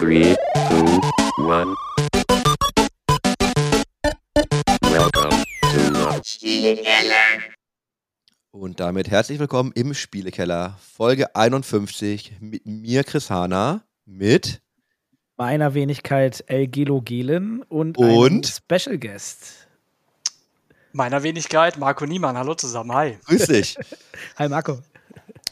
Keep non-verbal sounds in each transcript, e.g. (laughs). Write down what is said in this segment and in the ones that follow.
Three, two, one. Welcome to the Und damit herzlich willkommen im Spielekeller, Folge 51 mit mir, Chris Hana, mit meiner Wenigkeit El Gelo Gelen und, Und? einem Special Guest. Meiner Wenigkeit Marco Niemann. Hallo zusammen. Hi. Grüß dich. (laughs) Hi Marco.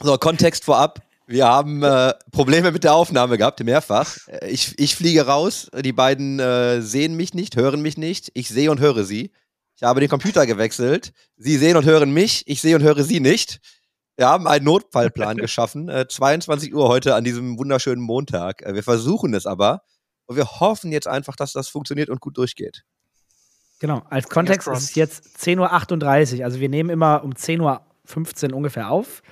So, Kontext vorab. Wir haben äh, Probleme mit der Aufnahme gehabt, mehrfach. Äh, Ich, ich fliege raus, die beiden äh, sehen mich nicht, hören mich nicht. Ich sehe und höre sie. Ich habe den Computer gewechselt. Sie sehen und hören mich, ich sehe und höre sie nicht. Wir haben einen Notfallplan (laughs) geschaffen. Äh, 22 Uhr heute an diesem wunderschönen Montag. Äh, wir versuchen es aber. Und wir hoffen jetzt einfach, dass das funktioniert und gut durchgeht. Genau, als Kontext ist es jetzt 10.38 Uhr. Also wir nehmen immer um 10.15 Uhr ungefähr auf.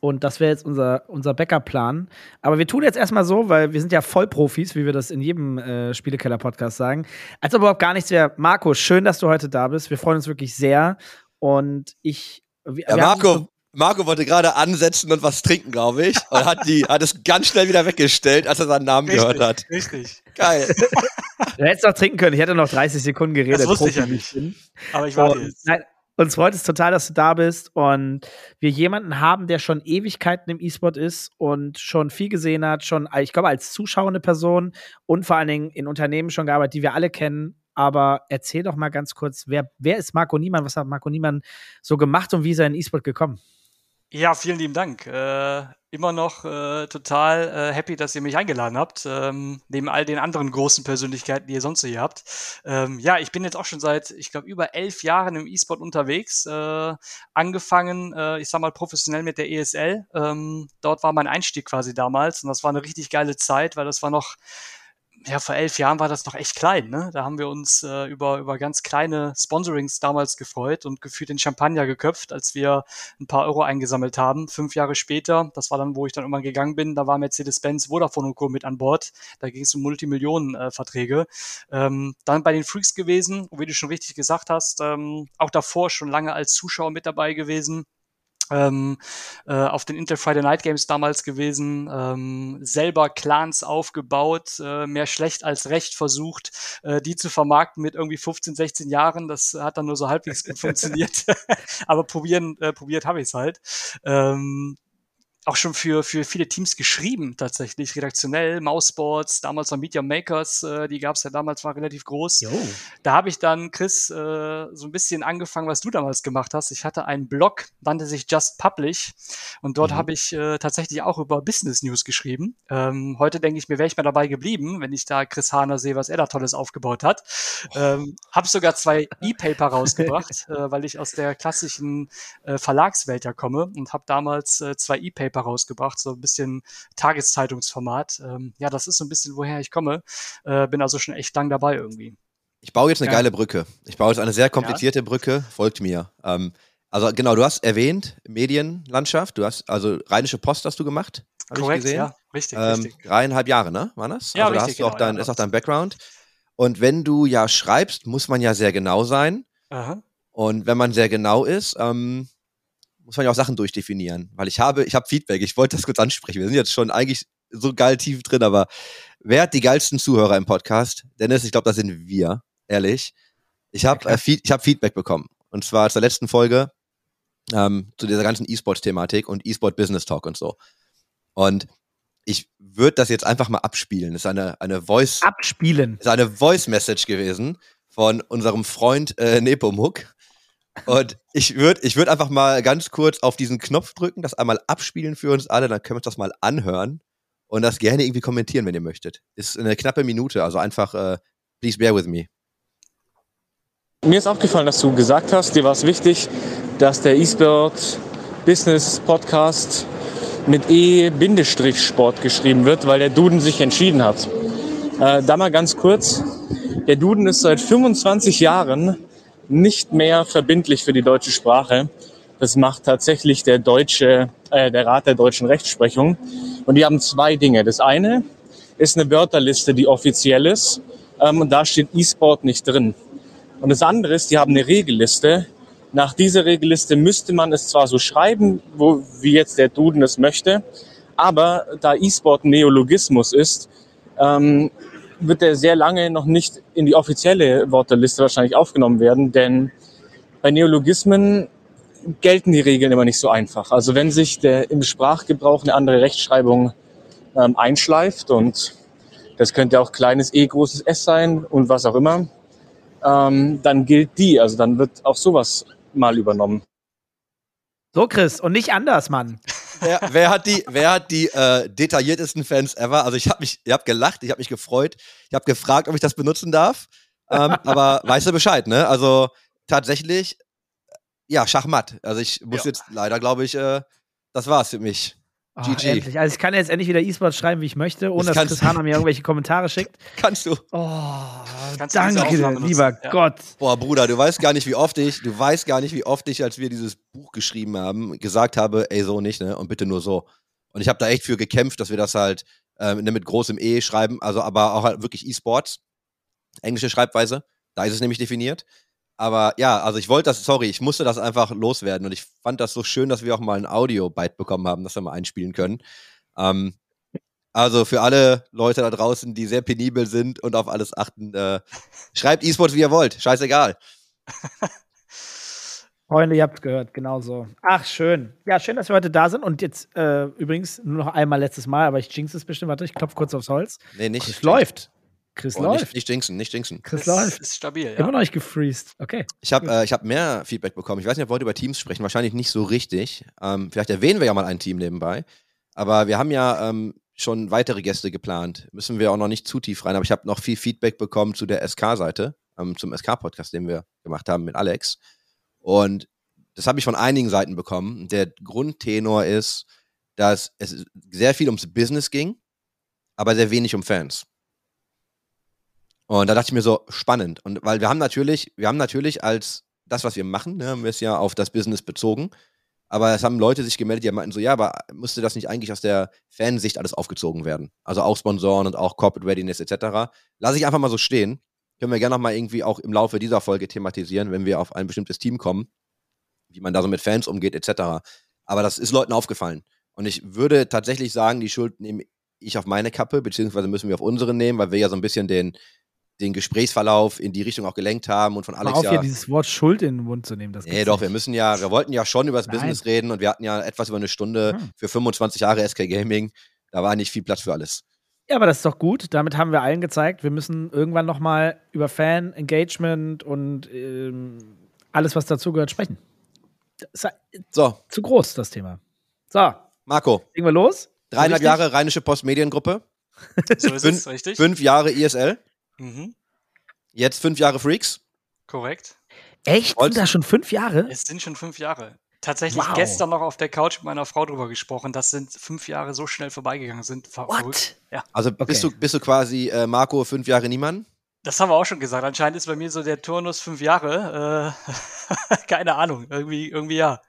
Und das wäre jetzt unser, unser Backup-Plan. Aber wir tun jetzt erstmal so, weil wir sind ja Vollprofis, wie wir das in jedem äh, Spielekeller-Podcast sagen. Als ob überhaupt gar nichts wäre. Marco, schön, dass du heute da bist. Wir freuen uns wirklich sehr. Und ich. Wir, Ja, wir Marco, Marco wollte gerade ansetzen und was trinken, glaube ich. Und hat, die, hat es ganz schnell wieder weggestellt, als er seinen Namen gehört hat. Richtig. Geil. (laughs) Du hättest noch trinken können. Ich hätte noch 30 Sekunden geredet. Das wusste ich ja Profi, nicht. Aber ich warte jetzt. nein, uns freut es total, dass du da bist und wir jemanden haben, der schon Ewigkeiten im E-Sport ist und schon viel gesehen hat, schon, ich glaube, als zuschauende Person und vor allen Dingen in Unternehmen schon gearbeitet, die wir alle kennen. Aber erzähl doch mal ganz kurz, wer, wer ist Marco Niemann? Was hat Marco Niemann so gemacht und wie ist er in E-Sport gekommen? Ja, vielen lieben Dank. Äh, immer noch äh, total äh, happy, dass ihr mich eingeladen habt, ähm, neben all den anderen großen Persönlichkeiten, die ihr sonst so hier habt. Ähm, ja, ich bin jetzt auch schon seit, ich glaube, über elf Jahren im E-Sport unterwegs. Äh, angefangen, äh, ich sag mal, professionell mit der ESL. Ähm, dort war mein Einstieg quasi damals und das war eine richtig geile Zeit, weil das war noch ja, vor elf Jahren war das noch echt klein, ne? Da haben wir uns äh, über, über ganz kleine Sponsorings damals gefreut und gefühlt den Champagner geköpft, als wir ein paar Euro eingesammelt haben. Fünf Jahre später, das war dann, wo ich dann irgendwann gegangen bin, da war Mercedes-Benz, Vodafone und Co. mit an Bord. Da ging es um Multimillionen-Verträge. ähm, dann bei den Freaks gewesen, wie du schon richtig gesagt hast, ähm, auch davor schon lange als Zuschauer mit dabei gewesen ähm, äh, auf den Intel Friday Night Games damals gewesen, ähm, selber Clans aufgebaut, äh, mehr schlecht als recht versucht, äh, die zu vermarkten mit irgendwie 15, 16 Jahren. Das hat dann nur so halbwegs gut (laughs) funktioniert. (laughs) Aber probieren, äh, probiert habe ich es halt. Ähm, auch schon für, für viele Teams geschrieben, tatsächlich, redaktionell, Mouseboards, damals noch Media Makers, äh, die gab es ja damals, war relativ groß. Jo. Da habe ich dann, Chris, äh, so ein bisschen angefangen, was du damals gemacht hast. Ich hatte einen Blog, nannte sich Just Publish und dort Mhm. habe ich äh, tatsächlich auch über Business News geschrieben. Ähm, heute denke ich mir, wäre ich mal dabei geblieben, wenn ich da Chris Hahner sehe, was er da Tolles aufgebaut hat. Ähm, habe sogar zwei (laughs) E-Paper rausgebracht, äh, weil ich aus der klassischen äh, Verlagswelt ja komme und habe damals äh, zwei E-Paper rausgebracht, so ein bisschen Tageszeitungsformat. Ähm, ja, das ist so ein bisschen, woher ich komme. Äh, bin also schon echt lang dabei irgendwie. Ich baue jetzt eine Ja. geile Brücke. Ich baue jetzt eine sehr komplizierte Brücke. Folgt mir. Ähm, also genau, du hast erwähnt Medienlandschaft. Du hast also Rheinische Post hast du gemacht. Korrekt, ich gesehen. ja, richtig, Ähm, richtig. dreieinhalb Jahre, ne? War das? Ja, also da richtig, hast du auch genau, dein, ja, ist auch dein Background. Und wenn du ja schreibst, muss man ja sehr genau sein. Aha. Und wenn man sehr genau ist, ähm, muss man ja auch Sachen durchdefinieren. Weil ich habe, ich habe Feedback. Ich wollte das kurz ansprechen. Wir sind jetzt schon eigentlich so geil tief drin, aber wer hat die geilsten Zuhörer im Podcast? Dennis, ich glaube, das sind wir, ehrlich. Ich habe äh, ich hab Feedback bekommen. Und zwar zur letzten Folge ähm, zu dieser ganzen E-Sport-Thematik und E-Sport Business Talk und so. Und ich würde das jetzt einfach mal abspielen. Das ist eine, eine Voice, Abspielen. ist eine Voice-Message gewesen von unserem Freund äh, Nepomuk. Und ich würde ich würd einfach mal ganz kurz auf diesen Knopf drücken, das einmal abspielen für uns alle, dann können wir uns das mal anhören und das gerne irgendwie kommentieren, wenn ihr möchtet. Ist eine knappe Minute, also einfach, äh, please bear with me. Mir ist aufgefallen, dass du gesagt hast, dir war es wichtig, dass der eSport Business Podcast mit E-Sport geschrieben wird, weil der Duden sich entschieden hat. Äh, da mal ganz kurz. Der Duden ist seit 25 Jahren nicht mehr verbindlich für die deutsche Sprache. Das macht tatsächlich der deutsche, äh, der Rat der deutschen Rechtsprechung. Und die haben zwei Dinge. Das eine ist eine Wörterliste, die offiziell ist. Ähm, und da steht E-Sport nicht drin. Und das andere ist, die haben eine Regelliste. Nach dieser Regelliste müsste man es zwar so schreiben, wo, wie jetzt der Duden es möchte, aber da E-Sport Neologismus ist, ähm, wird der sehr lange noch nicht in die offizielle Worteliste wahrscheinlich aufgenommen werden, denn bei Neologismen gelten die Regeln immer nicht so einfach. Also wenn sich der im Sprachgebrauch eine andere Rechtschreibung ähm, einschleift und das könnte auch kleines E, großes S sein und was auch immer, ähm, dann gilt die. Also dann wird auch sowas mal übernommen. So, Chris, und nicht anders, Mann. Wer, wer hat die, wer hat die äh, detailliertesten Fans ever? Also ich habe mich, ich habe gelacht, ich habe mich gefreut, ich habe gefragt, ob ich das benutzen darf. Ähm, (laughs) aber weißt du Bescheid, ne? Also tatsächlich, ja, Schachmatt. Also ich muss Ja. jetzt leider, glaube ich, äh, das war's für mich. Oh, GG. endlich. Also ich kann jetzt endlich wieder E-Sport schreiben, wie ich möchte, ohne Das dass Chris du. Hanna mir irgendwelche Kommentare schickt. (laughs) Kannst du. Oh, Kannst du danke, nutzen, lieber ja. Gott. Boah, Bruder, du weißt gar nicht, wie oft ich, du weißt gar nicht, wie oft ich, als wir dieses Buch geschrieben haben, gesagt habe, ey, so nicht, ne? Und bitte nur so. Und ich habe da echt für gekämpft, dass wir das halt ähm, ne, mit großem E schreiben, also aber auch halt wirklich E-Sports. Englische Schreibweise. Da ist es nämlich definiert. Aber ja, also ich wollte das, sorry, ich musste das einfach loswerden und ich fand das so schön, dass wir auch mal ein Audio-Byte bekommen haben, das wir mal einspielen können. Ähm, also für alle Leute da draußen, die sehr penibel sind und auf alles achten, äh, schreibt E-Sports, wie ihr wollt. Scheißegal. (laughs) Freunde, ihr habt gehört, genau so. Ach, schön. Ja, schön, dass wir heute da sind. Und jetzt äh, übrigens nur noch einmal letztes Mal, aber ich jinx es bestimmt. Warte, ich klopfe kurz aufs Holz. Nee, nicht. Chris läuft. Chris Boah, läuft. nicht, nicht jinxen, nicht jinxen. Chris ist, läuft. ist stabil, ja. Immer noch nicht gefreezed. Okay. Ich habe äh, ich hab mehr Feedback bekommen. Ich weiß nicht, ob wir heute über Teams sprechen. Wahrscheinlich nicht so richtig. Ähm, vielleicht erwähnen wir ja mal ein Team nebenbei. Aber wir haben ja ähm, schon weitere Gäste geplant. Müssen wir auch noch nicht zu tief rein. Aber ich habe noch viel Feedback bekommen zu der SK-Seite, ähm, zum SK-Podcast, den wir gemacht haben mit Alex. Und das habe ich von einigen Seiten bekommen. Der Grundtenor ist, dass es sehr viel ums Business ging, aber sehr wenig um Fans. Und da dachte ich mir so, spannend. Und weil wir haben natürlich, wir haben natürlich als das, was wir machen, ne, haben wir es ja auf das Business bezogen. Aber es haben Leute sich gemeldet, die meinten so, ja, aber müsste das nicht eigentlich aus der Fansicht alles aufgezogen werden? Also auch Sponsoren und auch Corporate Readiness etc. Lass ich einfach mal so stehen. Können wir gerne noch mal irgendwie auch im Laufe dieser Folge thematisieren, wenn wir auf ein bestimmtes Team kommen, wie man da so mit Fans umgeht etc. Aber das ist Leuten aufgefallen. Und ich würde tatsächlich sagen, die Schuld nehme ich auf meine Kappe, beziehungsweise müssen wir auf unsere nehmen, weil wir ja so ein bisschen den, den Gesprächsverlauf in die Richtung auch gelenkt haben und von Mal Alex auf, ja. hier dieses Wort Schuld in den Mund zu nehmen. Das Nee, doch, nicht. wir müssen ja, wir wollten ja schon über das Nein. Business reden und wir hatten ja etwas über eine Stunde Hm. für 25 Jahre SK Gaming. Da war nicht viel Platz für alles. Ja, aber das ist doch gut. Damit haben wir allen gezeigt, wir müssen irgendwann noch mal über Fan, Engagement und ähm, alles, was dazugehört, sprechen. Das ist ja So, zu groß, das Thema. So, Marco, legen wir los? dreieinhalb? Jahre Rheinische Post Mediengruppe, (laughs) So ist Fünf- es, richtig? fünf Jahre ISL, Mhm. jetzt fünf Jahre Freaks. Korrekt. Echt? Und- Sind das schon fünf Jahre? Es sind schon fünf Jahre. Tatsächlich Wow. gestern noch auf der Couch mit meiner Frau drüber gesprochen, dass sind fünf Jahre so schnell vorbeigegangen sind. Ver verrückt. What? Ja, Also bist, Okay. du, bist du quasi äh, Marco fünf Jahre niemand? das haben wir auch schon gesagt. Anscheinend ist bei mir so der Turnus fünf Jahre. Äh, (laughs) keine Ahnung. Irgendwie, irgendwie ja.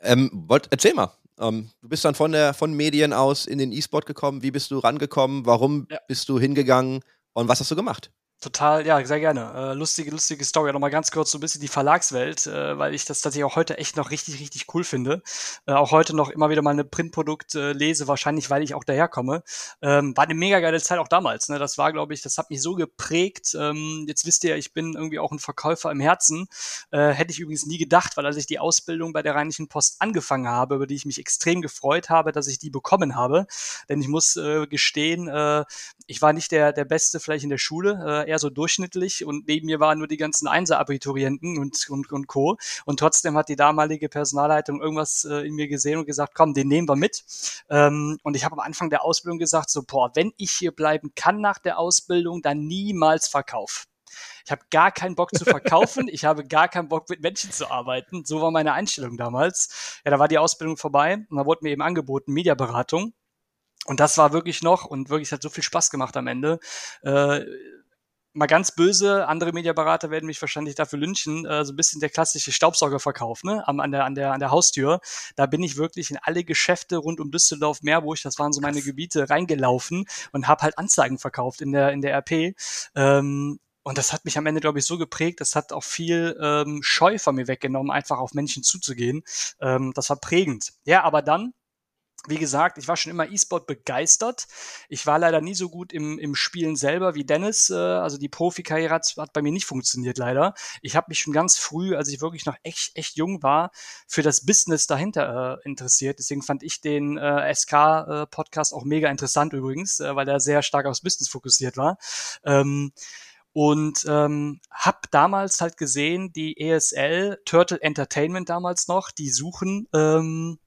Ähm, wollt, erzähl mal. Ähm, du bist dann von der von Medien aus in den E-Sport gekommen. Wie bist du rangekommen? Warum Ja. bist du hingegangen? Und was hast du gemacht? Total, ja, sehr gerne. Äh, lustige, lustige Story. Nochmal ganz kurz so ein bisschen die Verlagswelt, äh, weil ich das tatsächlich auch heute echt noch richtig, richtig cool finde. Äh, auch heute noch immer wieder mal ein Printprodukt äh, lese, wahrscheinlich, weil ich auch daherkomme. Ähm, war eine mega geile Zeit auch damals. Ne? Das war, glaube ich, das hat mich so geprägt. Ähm, jetzt wisst ihr, ich bin irgendwie auch ein Verkäufer im Herzen. Äh, hätte ich übrigens nie gedacht, weil als ich die Ausbildung bei der Rheinischen Post angefangen habe, über die ich mich extrem gefreut habe, dass ich die bekommen habe. Denn ich muss äh, gestehen, äh, ich war nicht der, der Beste vielleicht in der Schule, eher so durchschnittlich und neben mir waren nur die ganzen Einser-Abiturienten und, und, und Co. Und trotzdem hat die damalige Personalleitung irgendwas äh, in mir gesehen und gesagt, komm, den nehmen wir mit. Ähm, und ich habe am Anfang der Ausbildung gesagt, so, boah, wenn ich hier bleiben kann nach der Ausbildung, dann niemals Verkauf. Ich habe gar keinen Bock zu verkaufen. ich habe gar keinen Bock mit Menschen zu arbeiten. So war meine Einstellung damals. Ja, da war die Ausbildung vorbei und da wurde mir eben angeboten Mediaberatung. Und das war wirklich noch und wirklich hat so viel Spaß gemacht am Ende. Äh, mal ganz böse, andere Mediaberater werden mich wahrscheinlich dafür lynchen, äh, so ein bisschen der klassische Staubsaugerverkauf, ne, am, an der, an der, an der Haustür. Da bin ich wirklich in alle Geschäfte rund um Düsseldorf, Meerburg, das waren so meine Gebiete, reingelaufen und habe halt Anzeigen verkauft in der, in der RP. Ähm, und das hat mich am Ende, glaube ich, so geprägt, das hat auch viel ähm, Scheu von mir weggenommen, einfach auf Menschen zuzugehen. Ähm, das war prägend. Ja, aber dann wie gesagt, ich war schon immer E-Sport begeistert. Ich war leider nie so gut im, im Spielen selber wie Dennis. Äh, also die Profikarriere hat, hat bei mir nicht funktioniert leider. Ich habe mich schon ganz früh, als ich wirklich noch echt, echt jung war, für das Business dahinter äh, interessiert. Deswegen fand ich den äh, SK-Podcast äh, auch mega interessant übrigens, äh, weil er sehr stark aufs Business fokussiert war. Ähm, und ähm, hab damals halt gesehen, die ESL, Turtle Entertainment damals noch, die suchen ähm,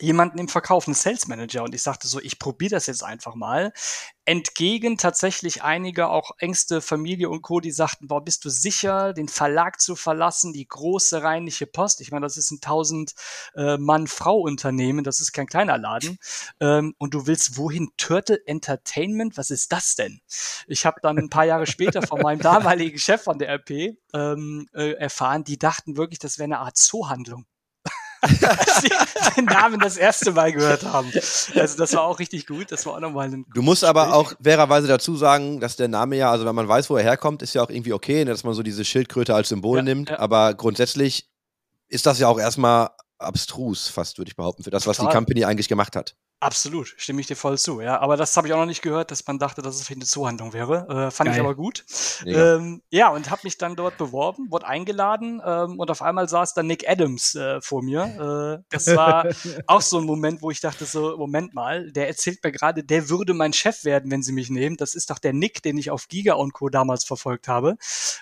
jemanden im Verkauf, einen Sales Manager. Und ich sagte so, ich probiere das jetzt einfach mal. Entgegen tatsächlich einige auch engste Familie und Co., die sagten, boah, bist du sicher, den Verlag zu verlassen, die große rheinische Post. Ich meine, das ist ein 1000 äh, das ist kein kleiner Laden. Ähm, und du willst wohin? Turtle Entertainment? Was ist das denn? Ich habe dann ein paar Jahre später von meinem damaligen Chef von der RP ähm, äh, erfahren, die dachten wirklich, das wäre eine Art Zoohandlung als (laughs) sie den Namen das erste Mal gehört haben. Also das war auch richtig gut. Das war auch nochmal ein. Du musst aber auch fairerweise dazu sagen, dass der Name ja, also wenn man weiß, wo er herkommt, ist ja auch irgendwie okay, ne, dass man so diese Schildkröte als Symbol Ja, nimmt. ja. Aber grundsätzlich ist das ja auch erstmal abstrus, fast würde ich behaupten, für das, was die Total. Company eigentlich gemacht hat. Absolut, stimme ich dir voll zu. Ja, aber das habe ich auch noch nicht gehört, dass man dachte, dass es vielleicht eine Zuhandlung wäre. Äh, fand ich Geil. aber gut. Mega. Ähm, ja, und habe mich dann dort beworben, wurde eingeladen ähm, und auf einmal saß dann Nick Adams äh, vor mir. Äh, das war (laughs) auch so ein Moment, wo ich dachte so, Moment mal, der erzählt mir gerade, der würde mein Chef werden, wenn sie mich nehmen. Das ist doch der Nick, den ich auf Giga und Co. damals verfolgt habe.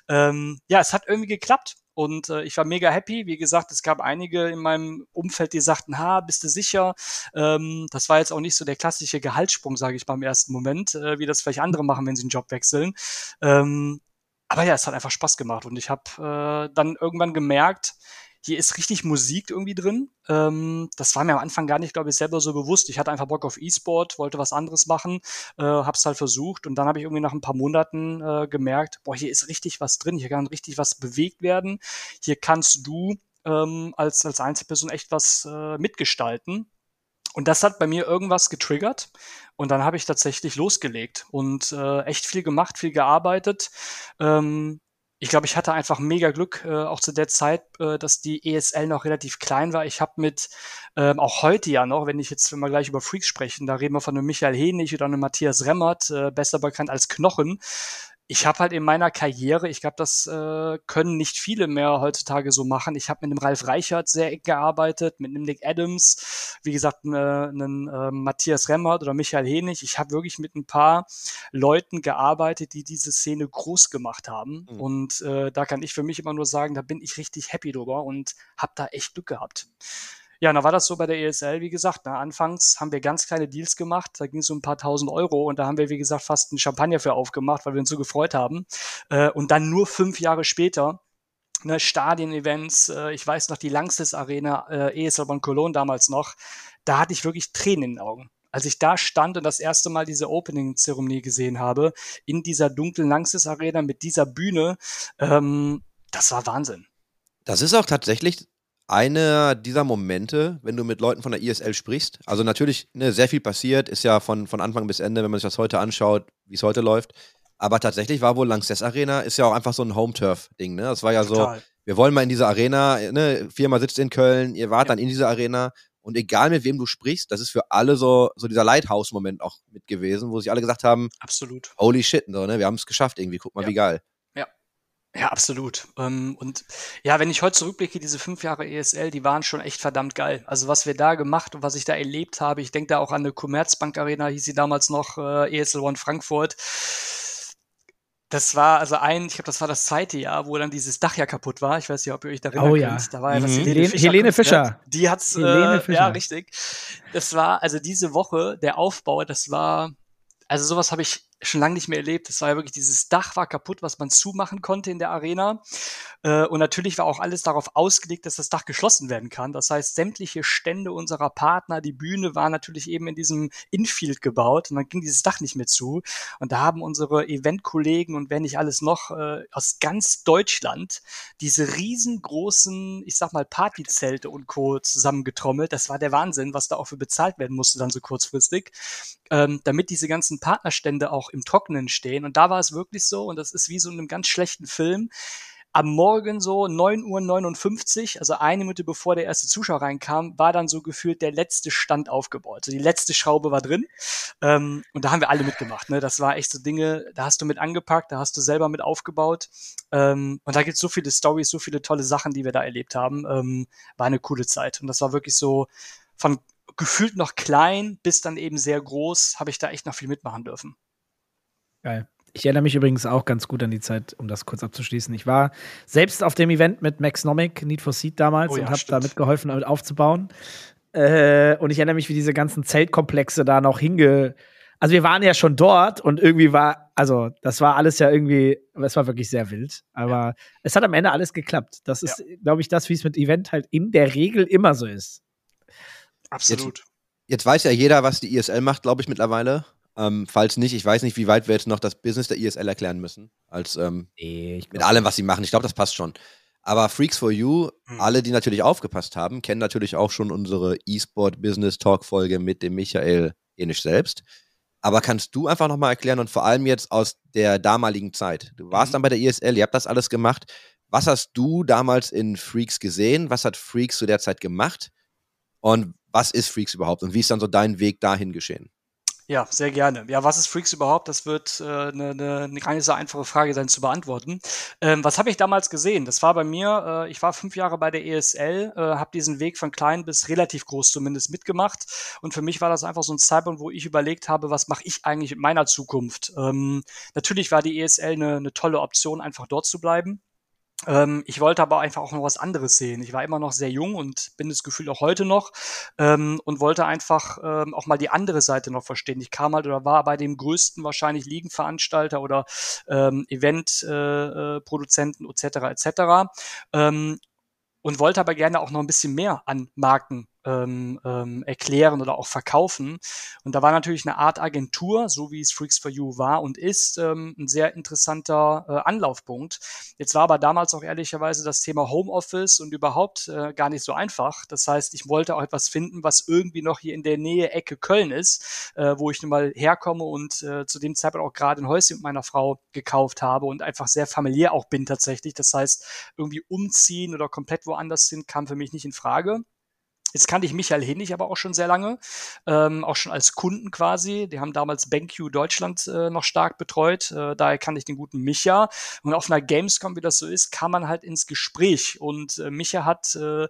Ähm, ja, es hat irgendwie geklappt. Und äh, ich war mega happy. Wie gesagt, es gab einige in meinem Umfeld, die sagten, ha, bist du sicher? Ähm, das war jetzt auch nicht so der klassische Gehaltssprung, sage ich mal im ersten Moment, äh, wie das vielleicht andere machen, wenn sie einen Job wechseln. Ähm, aber ja, es hat einfach Spaß gemacht und ich habe äh, dann irgendwann gemerkt, hier ist richtig Musik irgendwie drin. Ähm, das war mir am Anfang gar nicht, glaube ich, selber so bewusst. Ich hatte einfach Bock auf E-Sport, wollte was anderes machen, äh, hab's halt versucht und dann habe ich irgendwie nach ein paar Monaten äh, gemerkt, boah, hier ist richtig was drin, hier kann richtig was bewegt werden. Hier kannst du ähm, als, als Einzelperson echt was äh, mitgestalten. Und das hat bei mir irgendwas getriggert. Und dann habe ich tatsächlich losgelegt und äh, echt viel gemacht, viel gearbeitet. Ähm, ich glaube, ich hatte einfach mega Glück, äh, auch zu der Zeit, äh, dass die ESL noch relativ klein war. Ich habe mit, ähm, auch heute ja noch, wenn ich jetzt, wenn wir gleich über Freaks sprechen, da reden wir von einem Michael Hennig oder einem Matthias Remmert, äh, besser bekannt als Knochen. Ich habe halt in meiner Karriere, ich glaube, das äh, können nicht viele mehr heutzutage so machen. Ich habe mit einem Ralf Reichert sehr eng gearbeitet, mit einem Nick Adams, wie gesagt, äh, einen äh, Matthias Remmert oder Michael Hennig. Ich habe wirklich mit ein paar Leuten gearbeitet, die diese Szene groß gemacht haben. Mhm. Und äh, da kann ich für mich immer nur sagen, da bin ich richtig happy drüber und habe da echt Glück gehabt. Ja, dann war das so bei der ESL, wie gesagt. Na, anfangs haben wir ganz kleine Deals gemacht, da ging es um ein paar tausend Euro und da haben wir, wie gesagt, fast einen Champagner für aufgemacht, weil wir uns so gefreut haben. Äh, und dann nur fünf Jahre später, ne, Stadien-Events, äh, ich weiß noch, die Langsys Arena, äh, ESL von Cologne damals noch, da hatte ich wirklich Tränen in den Augen. Als ich da stand und das erste Mal diese Opening-Zeremonie gesehen habe, in dieser dunklen Langsys Arena mit dieser Bühne, ähm, das war Wahnsinn. Das ist auch tatsächlich einer dieser Momente, wenn du mit Leuten von der ISL sprichst. Also natürlich, ne, sehr viel passiert, ist ja von, von Anfang bis Ende, wenn man sich das heute anschaut, wie es heute läuft. Aber tatsächlich war wohl Lanxess Arena, ist ja auch einfach so ein Home-Turf-Ding, ne? Das war ja so, Total. wir wollen mal in diese Arena, ne, Firma sitzt in Köln, ihr wart dann in dieser Arena und egal mit wem du sprichst, das ist für alle so, so dieser Lighthouse-Moment auch mit gewesen, wo sich alle gesagt haben, Absolut. holy shit, so, ne, wir haben es geschafft irgendwie, guck mal, Ja. wie geil. Ja, absolut. Ähm, und ja, wenn ich heute zurückblicke, diese fünf Jahre ESL, die waren schon echt verdammt geil. Also was wir da gemacht und was ich da erlebt habe, ich denke da auch an eine Commerzbank Arena, hieß sie damals noch, äh, ESL One Frankfurt. Das war also ein, ich glaube, das war das zweite Jahr, wo dann dieses Dach ja kaputt war. Ich weiß nicht, ob ihr euch daran Oh erinnert. ja. Da war ja das Mhm. Helene, Helene- Fischer. Helene. Fischer. Die hat's, Helene äh, Fischer. ja, richtig. Das war, also diese Woche, der Aufbau, das war, also sowas habe ich schon lange nicht mehr erlebt. Das war ja wirklich, dieses Dach war kaputt, was man zumachen konnte in der Arena. Äh, und natürlich war auch alles darauf ausgelegt, dass das Dach geschlossen werden kann. Das heißt, sämtliche Stände unserer Partner, die Bühne war natürlich eben in diesem Infield gebaut und dann ging dieses Dach nicht mehr zu. Und da haben unsere Eventkollegen und wenn nicht alles noch äh, aus ganz Deutschland diese riesengroßen, ich sag mal, Partyzelte und Co. zusammengetrommelt. Das war der Wahnsinn, was da auch für bezahlt werden musste dann so kurzfristig, ähm, damit diese ganzen Partnerstände auch im Trockenen stehen. Und da war es wirklich so, und das ist wie so in einem ganz schlechten Film, am Morgen so 9.59 Uhr, also eine Minute bevor der erste Zuschauer reinkam, war dann so gefühlt der letzte Stand aufgebaut. Also die letzte Schraube war drin. Ähm, und da haben wir alle mitgemacht. Ne? Das war echt so Dinge, da hast du mit angepackt, da hast du selber mit aufgebaut. Ähm, und da gibt es so viele Stories, so viele tolle Sachen, die wir da erlebt haben. Ähm, war eine coole Zeit. Und das war wirklich so von gefühlt noch klein bis dann eben sehr groß, habe ich da echt noch viel mitmachen dürfen. Geil. Ich erinnere mich übrigens auch ganz gut an die Zeit, um das kurz abzuschließen. Ich war selbst auf dem Event mit Max Nomic, Need for Seed damals, oh ja, und habe da mitgeholfen, damit aufzubauen. Äh, und ich erinnere mich, wie diese ganzen Zeltkomplexe da noch hinge. Also wir waren ja schon dort und irgendwie war, also das war alles ja irgendwie, es war wirklich sehr wild. Aber ja. es hat am Ende alles geklappt. Das ist, ja. glaube ich, das, wie es mit Event halt in der Regel immer so ist. Absolut. Jetzt, jetzt weiß ja jeder, was die ISL macht, glaube ich, mittlerweile. Ähm, falls nicht, ich weiß nicht, wie weit wir jetzt noch das Business der ISL erklären müssen. Als ähm, nee, mit allem, was sie machen. Ich glaube, das passt schon. Aber Freaks for You, hm. alle, die natürlich aufgepasst haben, kennen natürlich auch schon unsere E-Sport Business Talk Folge mit dem Michael Enisch selbst. Aber kannst du einfach nochmal erklären und vor allem jetzt aus der damaligen Zeit? Du warst mhm. dann bei der ISL, ihr habt das alles gemacht. Was hast du damals in Freaks gesehen? Was hat Freaks zu der Zeit gemacht? Und was ist Freaks überhaupt und wie ist dann so dein Weg dahin geschehen? Ja, sehr gerne. Ja, was ist Freaks überhaupt? Das wird eine äh, ne, ne, ne gar nicht so einfache Frage sein zu beantworten. Ähm, was habe ich damals gesehen? Das war bei mir, äh, ich war fünf Jahre bei der ESL, äh, habe diesen Weg von klein bis relativ groß zumindest mitgemacht. Und für mich war das einfach so ein Zeitpunkt, wo ich überlegt habe, was mache ich eigentlich mit meiner Zukunft? Ähm, natürlich war die ESL eine, eine tolle Option, einfach dort zu bleiben. Ähm, ich wollte aber einfach auch noch was anderes sehen. Ich war immer noch sehr jung und bin das Gefühl auch heute noch ähm, und wollte einfach ähm, auch mal die andere Seite noch verstehen. Ich kam halt oder war bei dem größten wahrscheinlich Ligenveranstalter oder ähm, Eventproduzenten äh, etc. etc. Ähm, und wollte aber gerne auch noch ein bisschen mehr an Marken ähm, ähm, erklären oder auch verkaufen. Und da war natürlich eine Art Agentur, so wie es Freaks for You war und ist, ähm, ein sehr interessanter äh, Anlaufpunkt. Jetzt war aber damals auch ehrlicherweise das Thema Homeoffice und überhaupt äh, gar nicht so einfach. Das heißt, ich wollte auch etwas finden, was irgendwie noch hier in der Nähe Ecke Köln ist, äh, wo ich nun mal herkomme und äh, zu dem Zeitpunkt auch gerade ein Häuschen mit meiner Frau gekauft habe und einfach sehr familiär auch bin tatsächlich. Das heißt, irgendwie umziehen oder komplett woanders hin kam für mich nicht in Frage. Jetzt kannte ich Michael Hennig aber auch schon sehr lange, ähm, auch schon als Kunden quasi. Die haben damals BenQ Deutschland äh, noch stark betreut. Äh, daher kannte ich den guten Micha. Und auf einer Gamescom, wie das so ist, kam man halt ins Gespräch. Und äh, Micha hat äh,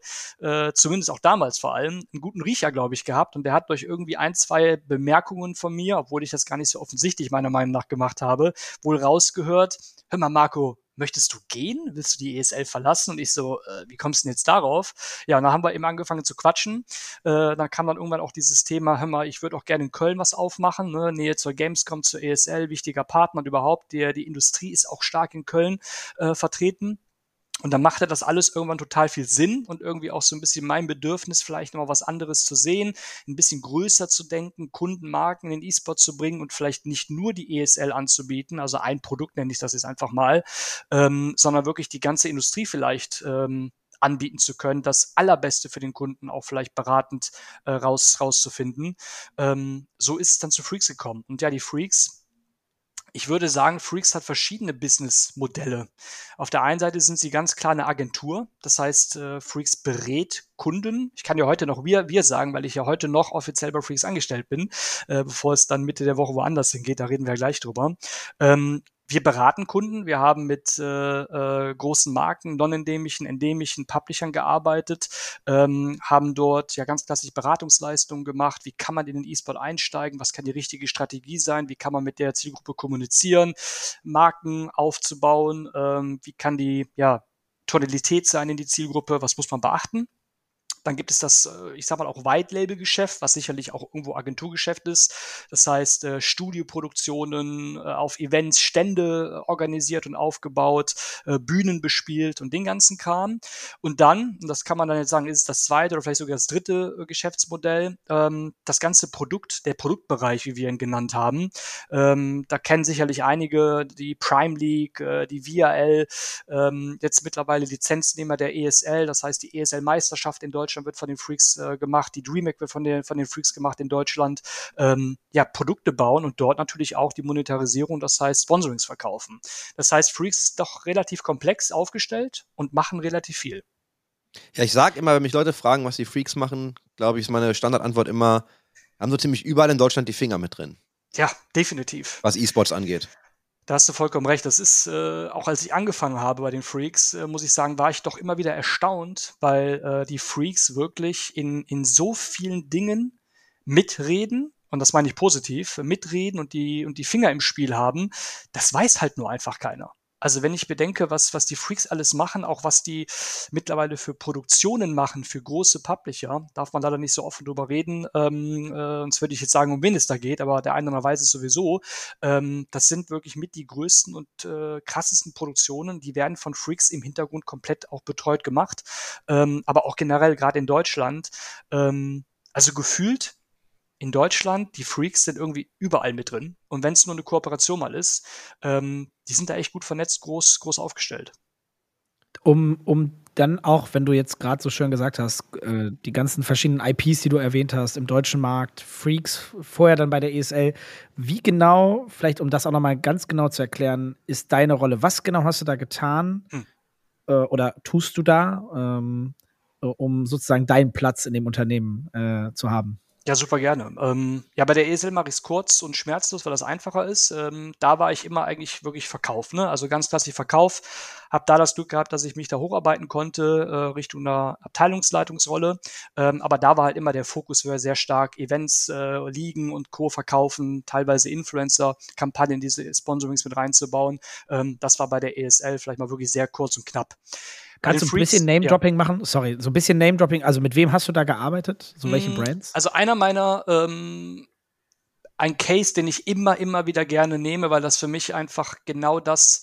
äh, zumindest auch damals vor allem einen guten Riecher, glaube ich, gehabt. Und der hat durch irgendwie ein, zwei Bemerkungen von mir, obwohl ich das gar nicht so offensichtlich meiner Meinung nach gemacht habe, wohl rausgehört. Hör mal, Marco, möchtest du gehen? Willst du die ESL verlassen? Und ich so, äh, wie kommst du denn jetzt darauf? Ja, und dann haben wir eben angefangen zu quatschen. Äh, dann kam dann irgendwann auch dieses Thema, hör mal, ich würde auch gerne in Köln was aufmachen, ne? Nähe zur Gamescom, zur ESL, wichtiger Partner und überhaupt. Der, die Industrie ist auch stark in Köln äh, vertreten. Und dann machte das alles irgendwann total viel Sinn und irgendwie auch so ein bisschen mein Bedürfnis, vielleicht nochmal was anderes zu sehen, ein bisschen größer zu denken, Kundenmarken in den E-Sport zu bringen und vielleicht nicht nur die ESL anzubieten, also ein Produkt nenne ich das jetzt einfach mal, ähm, sondern wirklich die ganze Industrie vielleicht ähm, anbieten zu können, das Allerbeste für den Kunden auch vielleicht beratend äh, raus, rauszufinden. Ähm, so ist es dann zu Freaks gekommen. Und ja, die Freaks, ich würde sagen, Freaks hat verschiedene Businessmodelle. Auf der einen Seite sind sie ganz klar eine Agentur. Das heißt, äh, Freaks berät Kunden. Ich kann ja heute noch wir, wir sagen, weil ich ja heute noch offiziell bei Freaks angestellt bin, äh, bevor es dann Mitte der Woche woanders hingeht. Da reden wir gleich drüber. Wir beraten Kunden. Wir haben mit äh, äh, großen Marken, non-endemischen, endemischen Publishern gearbeitet, ähm, haben dort ja ganz klassisch Beratungsleistungen gemacht. Wie kann man in den E-Sport einsteigen? Was kann die richtige Strategie sein? Wie kann man mit der Zielgruppe kommunizieren? Marken aufzubauen? Ähm, wie kann die ja, Tonalität sein in die Zielgruppe? Was muss man beachten? Dann gibt es das, äh, ich sag mal, auch White-Label-Geschäft, was sicherlich auch irgendwo Agenturgeschäft ist. Das heißt, äh, Studioproduktionen äh, auf Events, Stände organisiert und aufgebaut, Bühnen bespielt und den ganzen Kram. Und dann, und das kann man dann jetzt sagen, ist es das zweite oder vielleicht sogar das dritte Geschäftsmodell, ähm, das ganze Produkt, der Produktbereich, wie wir ihn genannt haben. Ähm, da kennen sicherlich einige die Prime League, die VRL, ähm, jetzt mittlerweile Lizenznehmer der ESL, das heißt die ESL-Meisterschaft in Deutschland Deutschland wird von den Freaks äh, gemacht, die DreamHack wird von den, von den Freaks gemacht in Deutschland, ähm, ja, Produkte bauen und dort natürlich auch die Monetarisierung, das heißt Sponsorings verkaufen. Das heißt, Freaks ist doch relativ komplex aufgestellt und machen relativ viel. Ja, ich sag immer, wenn mich Leute fragen, was die Freaks machen, glaube ich, ist meine Standardantwort immer, haben so ziemlich überall in Deutschland die Finger mit drin. Ja, definitiv. Was E-Sports angeht. Da hast du vollkommen recht. Das ist, äh, auch als ich angefangen habe bei den Freaks, äh, muss ich sagen, war ich doch immer wieder erstaunt, weil äh, die Freaks wirklich in, in so vielen Dingen mitreden, und das meine ich positiv, mitreden und die, und die Finger im Spiel haben. Das weiß halt nur einfach keiner. Also wenn ich bedenke, was, was die Freaks alles machen, auch was die mittlerweile für Produktionen machen, für große Publisher, darf man leider nicht so offen drüber reden, ähm, äh, sonst würde ich jetzt sagen, um wen es da geht, aber der eine oder weiß es sowieso. Ähm, das sind wirklich mit die größten und äh, krassesten Produktionen, die werden von Freaks im Hintergrund komplett auch betreut gemacht, ähm, aber auch generell gerade in Deutschland. Ähm, also gefühlt in Deutschland, die Freaks sind irgendwie überall mit drin. Und wenn es nur eine Kooperation mal ist, ähm, die sind da echt gut vernetzt, groß, groß aufgestellt. Um, um dann auch, wenn du jetzt gerade so schön gesagt hast, äh, die ganzen verschiedenen IPs, die du erwähnt hast, im deutschen Markt, Freaks, vorher dann bei der ESL, wie genau, vielleicht um das auch nochmal ganz genau zu erklären, ist deine Rolle? Was genau hast du da getan hm. äh, oder tust du da, ähm, um sozusagen deinen Platz in dem Unternehmen äh, zu haben? Ja, super gerne. Ähm, ja, bei der Esel mache ich es kurz und schmerzlos, weil das einfacher ist. Ähm, da war ich immer eigentlich wirklich Verkauf, ne? Also ganz klassisch Verkauf. Hab da das Glück gehabt, dass ich mich da hocharbeiten konnte äh, Richtung einer Abteilungsleitungsrolle. Ähm, aber da war halt immer der Fokus sehr stark Events, äh, Ligen und Co. verkaufen, teilweise Influencer-Kampagnen, diese Sponsorings mit reinzubauen. Ähm, das war bei der ESL vielleicht mal wirklich sehr kurz und knapp. Kannst du ein bisschen Name-Dropping ja. machen? Sorry, so ein bisschen Name-Dropping. Also mit wem hast du da gearbeitet? So welchen mm, Brands? Also einer meiner, ähm, ein Case, den ich immer, immer wieder gerne nehme, weil das für mich einfach genau das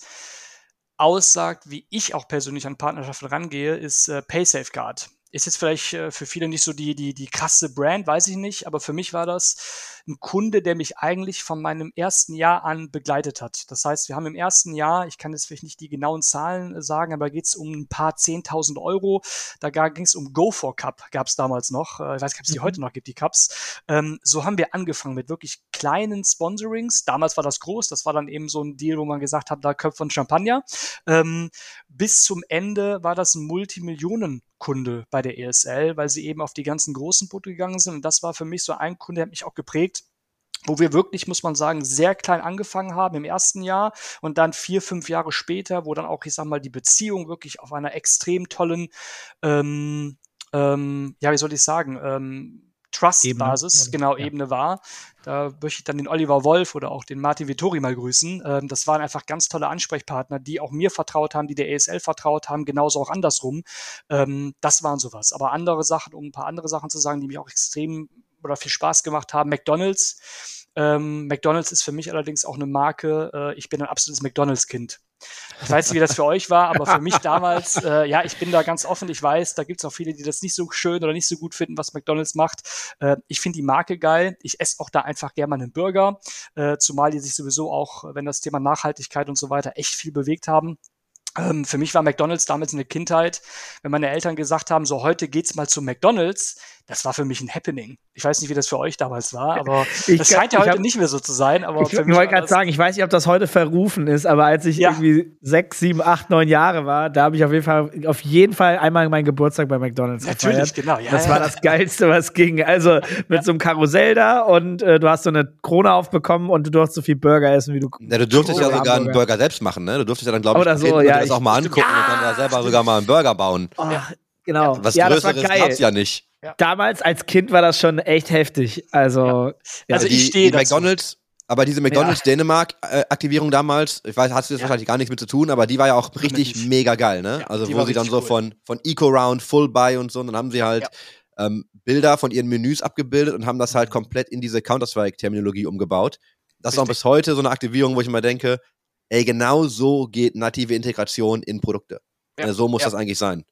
aussagt, wie ich auch persönlich an Partnerschaften rangehe, ist äh, PaySafeguard ist jetzt vielleicht äh, für viele nicht so die, die, die krasse Brand, weiß ich nicht, aber für mich war das ein Kunde, der mich eigentlich von meinem ersten Jahr an begleitet hat. Das heißt, wir haben im ersten Jahr, ich kann jetzt vielleicht nicht die genauen Zahlen äh, sagen, aber geht es um ein paar 10.000 Euro. Da ging es um Go for Cup, gab es damals noch. Äh, ich weiß nicht, ob es die mhm. heute noch gibt, die Cups. Ähm, so haben wir angefangen mit wirklich kleinen Sponsorings. Damals war das groß, das war dann eben so ein Deal, wo man gesagt hat, da Köpfe und Champagner. Ähm, bis zum Ende war das ein Multimillionen Kunde bei der ESL, weil sie eben auf die ganzen großen Boote gegangen sind. Und das war für mich so ein Kunde, der hat mich auch geprägt wo wir wirklich, muss man sagen, sehr klein angefangen haben im ersten Jahr und dann vier, fünf Jahre später, wo dann auch, ich sag mal, die Beziehung wirklich auf einer extrem tollen, ähm, ähm, ja, wie soll ich sagen, ähm, Trust-Basis, genau, ja. Ebene war. Da möchte ich dann den Oliver Wolf oder auch den Martin Vittori mal grüßen. Ähm, das waren einfach ganz tolle Ansprechpartner, die auch mir vertraut haben, die der ESL vertraut haben, genauso auch andersrum. Ähm, das waren sowas. Aber andere Sachen, um ein paar andere Sachen zu sagen, die mich auch extrem oder viel Spaß gemacht haben, McDonalds. Ähm, McDonalds ist für mich allerdings auch eine Marke. Äh, ich bin ein absolutes McDonalds-Kind. Ich weiß nicht, wie das für euch war, aber für mich (laughs) damals, äh, ja, ich bin da ganz offen. Ich weiß, da gibt es auch viele, die das nicht so schön oder nicht so gut finden, was McDonalds macht. Äh, ich finde die Marke geil. Ich esse auch da einfach gerne mal einen Burger, äh, zumal die sich sowieso auch, wenn das Thema Nachhaltigkeit und so weiter echt viel bewegt haben. Ähm, für mich war McDonalds damals in der Kindheit, wenn meine Eltern gesagt haben, so heute geht's mal zu McDonalds, das war für mich ein Happening. Ich weiß nicht, wie das für euch damals war, aber (laughs) ich das scheint ja heute hab, nicht mehr so zu sein. Aber ich, wollte gerade sagen, ich weiß nicht, ob das heute verrufen ist, aber als ich ja. irgendwie sechs, sieben, acht, neun Jahre war, da habe ich auf jeden Fall auf jeden Fall einmal meinen Geburtstag bei McDonalds Natürlich, gefeiert. genau. Ja, das ja, war das Geilste, was ging. Also mit so einem Karussell da und äh, du hast so eine Krone aufbekommen und du durfst so viel Burger essen, wie du. Ja, du durftest ja sogar einen Burger selbst machen, ne? Du durftest ja dann, glaube ich, Oder so, ja, das auch mal angucken und dann da selber sogar mal einen Burger bauen. Oh, genau. Was ja, Größeres gab's ja nicht. Ja. Damals als Kind war das schon echt heftig. Also, ja. also ich stehe McDonald's, aber diese McDonald's Dänemark Aktivierung damals, ich weiß, hast du jetzt wahrscheinlich gar nichts mit zu tun, aber die war ja auch richtig Richtig. mega geil, ne? also wo sie dann so cool. von von Eco Round, Full Buy und so, und dann haben sie halt ähm, Bilder von ihren Menüs abgebildet und haben das halt komplett in diese Counter-Strike-Terminologie umgebaut. Das ist auch bis heute so eine Aktivierung, wo ich immer denke, ey, genau so geht native Integration in Produkte. Ja. Also so muss das eigentlich sein.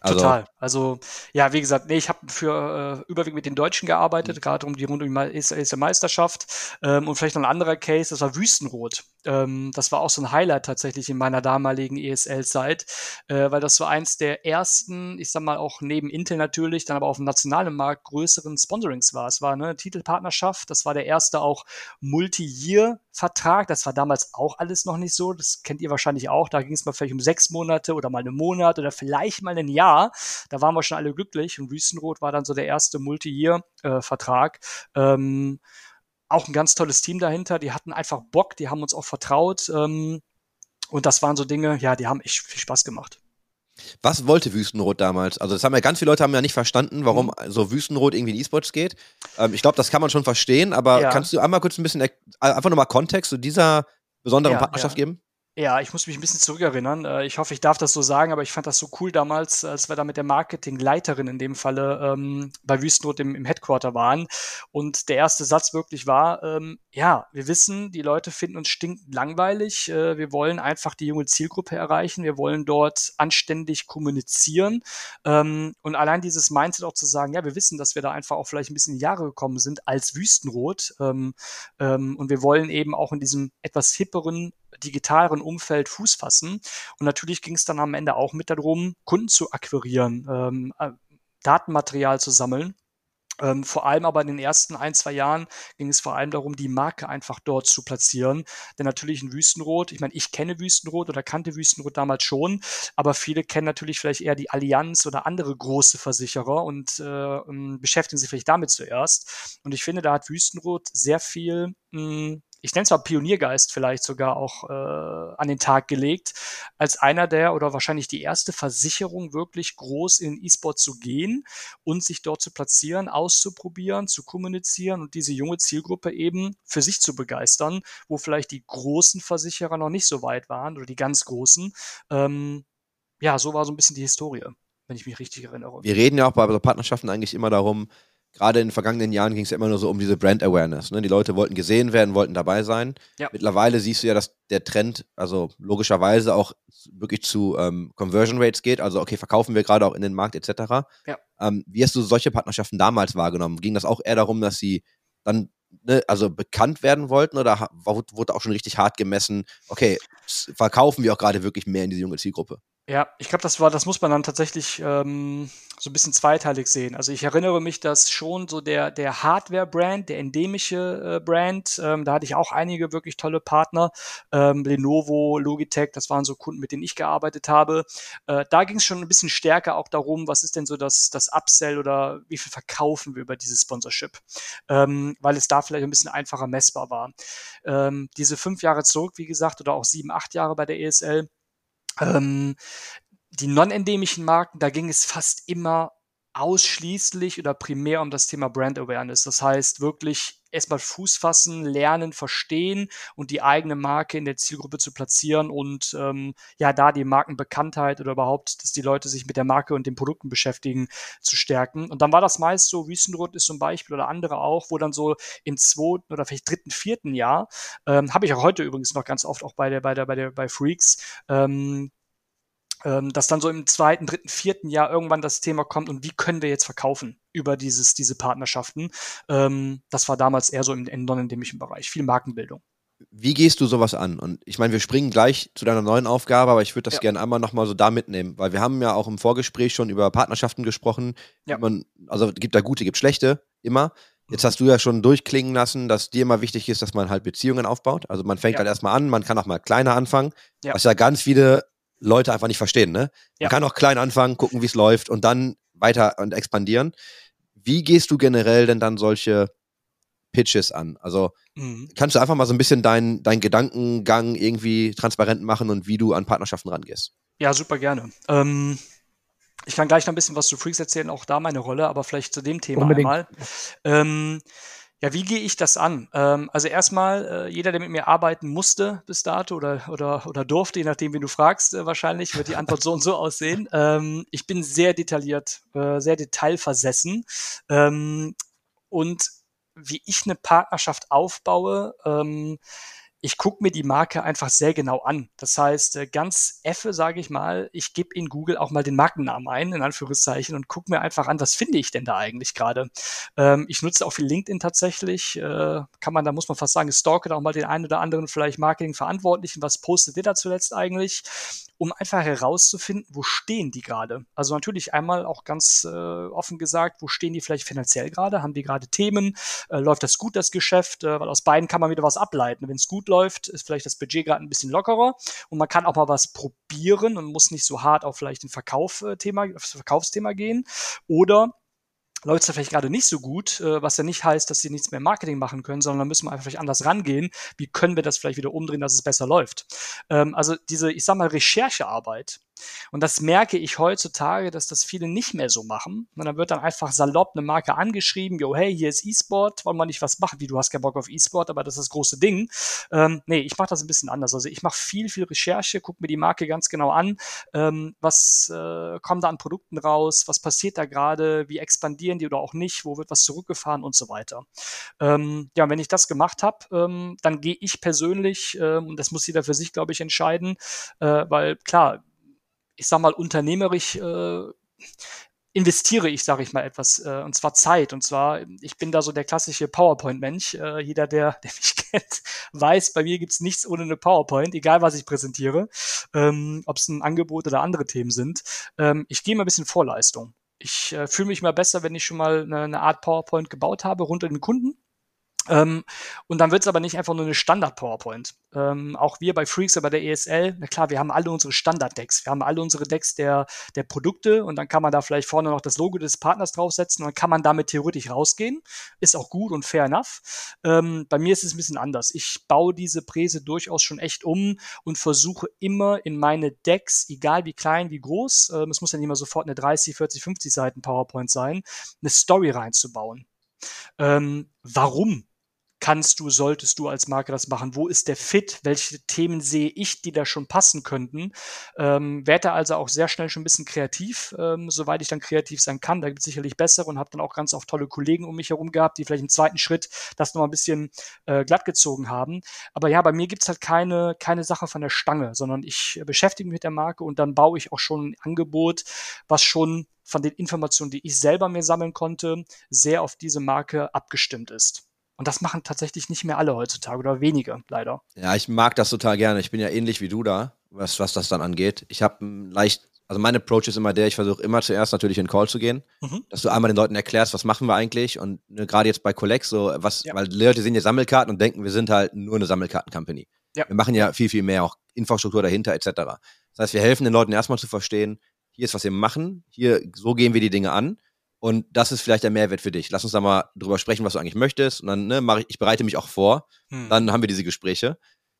Also, Total. Also, ja, wie gesagt, nee, ich habe für äh, überwiegend mit den Deutschen gearbeitet, gerade um die rund um die Meisterschaft. Ähm, und vielleicht noch ein anderer Case, das war Wüstenrot. Ähm, das war auch so ein Highlight tatsächlich in meiner damaligen ESL-Zeit, äh, weil das war eins der ersten, ich sag mal auch neben Intel natürlich, dann aber auf dem nationalen Markt größeren Sponsorings war. Es war eine Titelpartnerschaft, das war der erste auch Multi-Year-Vertrag. Das war damals auch alles noch nicht so. Das kennt ihr wahrscheinlich auch. Da ging es mal vielleicht um sechs Monate oder mal einen Monat oder vielleicht mal ein Jahr. Da waren wir schon alle glücklich. Und Wüstenrot war dann so der erste Multi-Year-Vertrag. Ähm, auch ein ganz tolles Team dahinter. Die hatten einfach Bock, die haben uns auch vertraut. Ähm, und das waren so Dinge, ja, die haben echt viel Spaß gemacht. Was wollte Wüstenrot damals? Also das haben ja ganz viele Leute haben ja nicht verstanden, warum Mhm. so Wüstenrot irgendwie in E-Sports geht. Ähm, ich glaube, das kann man schon verstehen, aber Ja. kannst du einmal kurz ein bisschen erk- einfach nochmal Kontext zu dieser besonderen Ja, Partnerschaft ja. geben? Ja, ich muss mich ein bisschen zurückerinnern. Äh, Ich hoffe, ich darf das so sagen, aber ich fand das so cool damals, als wir da mit der Marketingleiterin in dem Falle ähm, bei Wüstenrot im, im Headquarter waren. Und der erste Satz wirklich war, ähm, ja, wir wissen, die Leute finden uns stinkend langweilig. Äh, wir wollen einfach die junge Zielgruppe erreichen. Wir wollen dort anständig kommunizieren. Ähm, und allein dieses Mindset auch zu sagen, ja, wir wissen, dass wir da einfach auch vielleicht ein bisschen in die Jahre gekommen sind als Wüstenrot. Ähm, ähm, und wir wollen eben auch in diesem etwas hipperen, digitaleren Umfeld Fuß fassen. Und natürlich ging es dann am Ende auch mit darum, Kunden zu akquirieren, ähm, äh, Datenmaterial zu sammeln. Ähm, vor allem aber in den ersten ein, zwei Jahren ging es vor allem darum, die Marke einfach dort zu platzieren. Denn natürlich in Wüstenrot, ich meine, ich kenne Wüstenrot oder kannte Wüstenrot damals schon, aber viele kennen natürlich vielleicht eher die Allianz oder andere große Versicherer und äh, ähm, beschäftigen sich vielleicht damit zuerst. Und ich finde, da hat Wüstenrot sehr viel, mh, ich nenne es mal Pioniergeist vielleicht sogar auch äh, an den Tag gelegt, als einer der oder wahrscheinlich die erste Versicherung wirklich groß in E-Sport zu gehen und sich dort zu platzieren, auszuprobieren, zu kommunizieren und diese junge Zielgruppe eben für sich zu begeistern, wo vielleicht die großen Versicherer noch nicht so weit waren oder die ganz großen. Ähm, ja, so war so ein bisschen die Historie, wenn ich mich richtig erinnere. Wir reden ja auch bei Partnerschaften eigentlich immer darum, gerade in den vergangenen Jahren ging es ja immer nur so um diese Brand Awareness. Ne? Die Leute wollten gesehen werden, wollten dabei sein. Ja. Mittlerweile siehst du ja, dass der Trend, also logischerweise auch wirklich zu ähm, Conversion Rates geht. Also, okay, verkaufen wir gerade auch in den Markt etc. Ja. Ähm, wie hast du solche Partnerschaften damals wahrgenommen? Ging das auch eher darum, dass sie dann ne, also bekannt werden wollten oder wurde auch schon richtig hart gemessen, okay, verkaufen wir auch gerade wirklich mehr in diese junge Zielgruppe? Ja, ich glaube, das war, das muss man dann tatsächlich ähm, so ein bisschen zweiteilig sehen. Also ich erinnere mich, dass schon so der der Hardware-Brand, der endemische äh, Brand, ähm, da hatte ich auch einige wirklich tolle Partner, ähm, Lenovo, Logitech, das waren so Kunden, mit denen ich gearbeitet habe. Äh, da ging es schon ein bisschen stärker auch darum, was ist denn so das das Upsell oder wie viel verkaufen wir über dieses Sponsorship, ähm, weil es da vielleicht ein bisschen einfacher messbar war. Ähm, diese fünf Jahre zurück, wie gesagt, oder auch sieben, acht Jahre bei der ESL. Ähm, die non-endemischen Marken, da ging es fast immer ausschließlich oder primär um das Thema Brand Awareness. Das heißt wirklich erstmal Fuß fassen, lernen, verstehen und die eigene Marke in der Zielgruppe zu platzieren und ähm, ja, da die Markenbekanntheit oder überhaupt, dass die Leute sich mit der Marke und den Produkten beschäftigen, zu stärken. Und dann war das meist so, Wüstenrot ist zum Beispiel oder andere auch, wo dann so im zweiten oder vielleicht dritten, vierten Jahr, ähm, habe ich auch heute übrigens noch ganz oft auch bei der, bei der, bei der, bei Freaks, ähm, ähm, dass dann so im zweiten, dritten, vierten Jahr irgendwann das Thema kommt und wie können wir jetzt verkaufen über dieses, diese Partnerschaften. Ähm, das war damals eher so im, im non-endemischen Bereich, viel Markenbildung. Wie gehst du sowas an? Und ich meine, wir springen gleich zu deiner neuen Aufgabe, aber ich würde das Ja. gerne einmal nochmal so da mitnehmen, weil wir haben ja auch im Vorgespräch schon über Partnerschaften gesprochen. Ja. Man, also gibt da gute, gibt schlechte, immer. Jetzt hast du ja schon durchklingen lassen, dass dir immer wichtig ist, dass man halt Beziehungen aufbaut. Also man fängt Ja. halt erstmal an, man kann auch mal kleiner anfangen, Ja. was ja ganz viele Leute einfach nicht verstehen, ne? Man Ja. kann auch klein anfangen, gucken, wie es läuft und dann weiter und expandieren. Wie gehst du generell denn dann solche Pitches an? Also Mhm. kannst du einfach mal so ein bisschen deinen dein Gedankengang irgendwie transparent machen und wie du an Partnerschaften rangehst? Ja, super gerne. Ähm, ich kann gleich noch ein bisschen was zu Freaks erzählen, auch da meine Rolle, aber vielleicht zu dem Thema Unbedingt. einmal. Ähm, ja, wie gehe ich das an? Ähm, also erstmal, äh, jeder, der mit mir arbeiten musste bis dato oder, oder, oder durfte, je nachdem, wie du fragst, äh, wahrscheinlich wird die Antwort so und so aussehen. (laughs) Ähm, ich bin sehr detailliert, äh, sehr detailversessen. Ähm, und wie ich eine Partnerschaft aufbaue, ähm, ich gucke mir die Marke einfach sehr genau an. Das heißt, äh, ganz effe, sage ich mal, ich gebe in Google auch mal den Markennamen ein, in Anführungszeichen, und gucke mir einfach an, was finde ich denn da eigentlich gerade. Ähm, ich nutze auch viel LinkedIn tatsächlich. Äh, kann man, da muss man fast sagen, stalke da auch mal den einen oder anderen vielleicht Marketingverantwortlichen. Was postet der da zuletzt eigentlich? Um einfach herauszufinden, wo stehen die gerade. Also natürlich einmal auch ganz äh, offen gesagt, wo stehen die vielleicht finanziell gerade? Haben die gerade Themen? Äh, läuft das gut, das Geschäft? Äh, weil aus beiden kann man wieder was ableiten. Wenn es gut läuft, ist vielleicht das Budget gerade ein bisschen lockerer und man kann auch mal was probieren und muss nicht so hart auf vielleicht ein Verkauf-Thema, äh, aufs Verkaufsthema gehen. Oder läuft es vielleicht gerade nicht so gut, äh, was ja nicht heißt, dass sie nichts mehr Marketing machen können, sondern da müssen wir einfach vielleicht anders rangehen. Wie können wir das vielleicht wieder umdrehen, dass es besser läuft? Ähm, also diese, ich sag mal, Recherchearbeit, und das merke ich heutzutage, dass das viele nicht mehr so machen. Und dann wird dann einfach salopp eine Marke angeschrieben, yo, hey, hier ist E-Sport, wollen wir nicht was machen? Wie, du hast keinen Bock auf E-Sport, aber das ist das große Ding. Ähm, nee, ich mache das ein bisschen anders. Also ich mache viel, viel Recherche, gucke mir die Marke ganz genau an. Ähm, was äh, kommt da an Produkten raus? Was passiert da gerade? Wie expandieren die oder auch nicht? Wo wird was zurückgefahren und so weiter? Ähm, ja, wenn ich das gemacht habe, ähm, dann gehe ich persönlich, ähm, und das muss jeder für sich, glaube ich, entscheiden, äh, weil klar, ich sag mal, unternehmerisch äh, investiere ich, sage ich mal, etwas, äh, und zwar Zeit. Und zwar, ich bin da so der klassische PowerPoint-Mensch. Äh, jeder, der, (laughs) der mich kennt, weiß, bei mir gibt's nichts ohne eine PowerPoint, egal was ich präsentiere, ähm, ob es ein Angebot oder andere Themen sind. Ähm, ich gehe mal ein bisschen Vorleistung. Ich äh, fühle mich mal besser, wenn ich schon mal eine, eine Art PowerPoint gebaut habe rund um den Kunden ähm, und dann wird es aber nicht einfach nur eine Standard-PowerPoint. Ähm, auch wir bei Freaks, aber der ESL, na klar, wir haben alle unsere Standard-Decks. Wir haben alle unsere Decks der, der Produkte und dann kann man da vielleicht vorne noch das Logo des Partners draufsetzen und dann kann man damit theoretisch rausgehen. Ist auch gut und fair enough. Ähm, bei mir ist es ein bisschen anders. Ich baue diese Präse durchaus schon echt um und versuche immer in meine Decks, egal wie klein, wie groß, ähm, es muss ja nicht immer sofort eine 30, 40, 50 Seiten PowerPoint sein, eine Story reinzubauen. Ähm, warum kannst du, solltest du als Marke das machen? Wo ist der Fit? Welche Themen sehe ich, die da schon passen könnten? Ähm, werde also auch sehr schnell schon ein bisschen kreativ, ähm, soweit ich dann kreativ sein kann. Da gibt es sicherlich bessere und habe dann auch ganz oft tolle Kollegen um mich herum gehabt, die vielleicht im zweiten Schritt das noch ein bisschen äh, glatt gezogen haben. Aber ja, bei mir gibt es halt keine, keine Sache von der Stange, sondern ich beschäftige mich mit der Marke und dann baue ich auch schon ein Angebot, was schon von den Informationen, die ich selber mir sammeln konnte, sehr auf diese Marke abgestimmt ist. Und das machen tatsächlich nicht mehr alle heutzutage oder wenige, leider. Ja, ich mag das total gerne. Ich bin ja ähnlich wie du da, was, was das dann angeht. Ich habe leicht, also mein Approach ist immer der, ich versuche immer zuerst natürlich in Call zu gehen, mhm. dass du einmal den Leuten erklärst, was machen wir eigentlich und ne, gerade jetzt bei Collect so, was, ja. weil die Leute sehen ja Sammelkarten und denken, wir sind halt nur eine Sammelkarten-Company. Ja. Wir machen ja viel, viel mehr, auch Infrastruktur dahinter etc. Das heißt, wir helfen den Leuten erstmal zu verstehen, hier ist, was wir machen, hier, so gehen wir die Dinge an und das ist vielleicht der Mehrwert für dich. Lass uns da mal drüber sprechen, was du eigentlich möchtest. Und dann ne, mache ich, ich bereite mich auch vor. Hm. Dann haben wir diese Gespräche.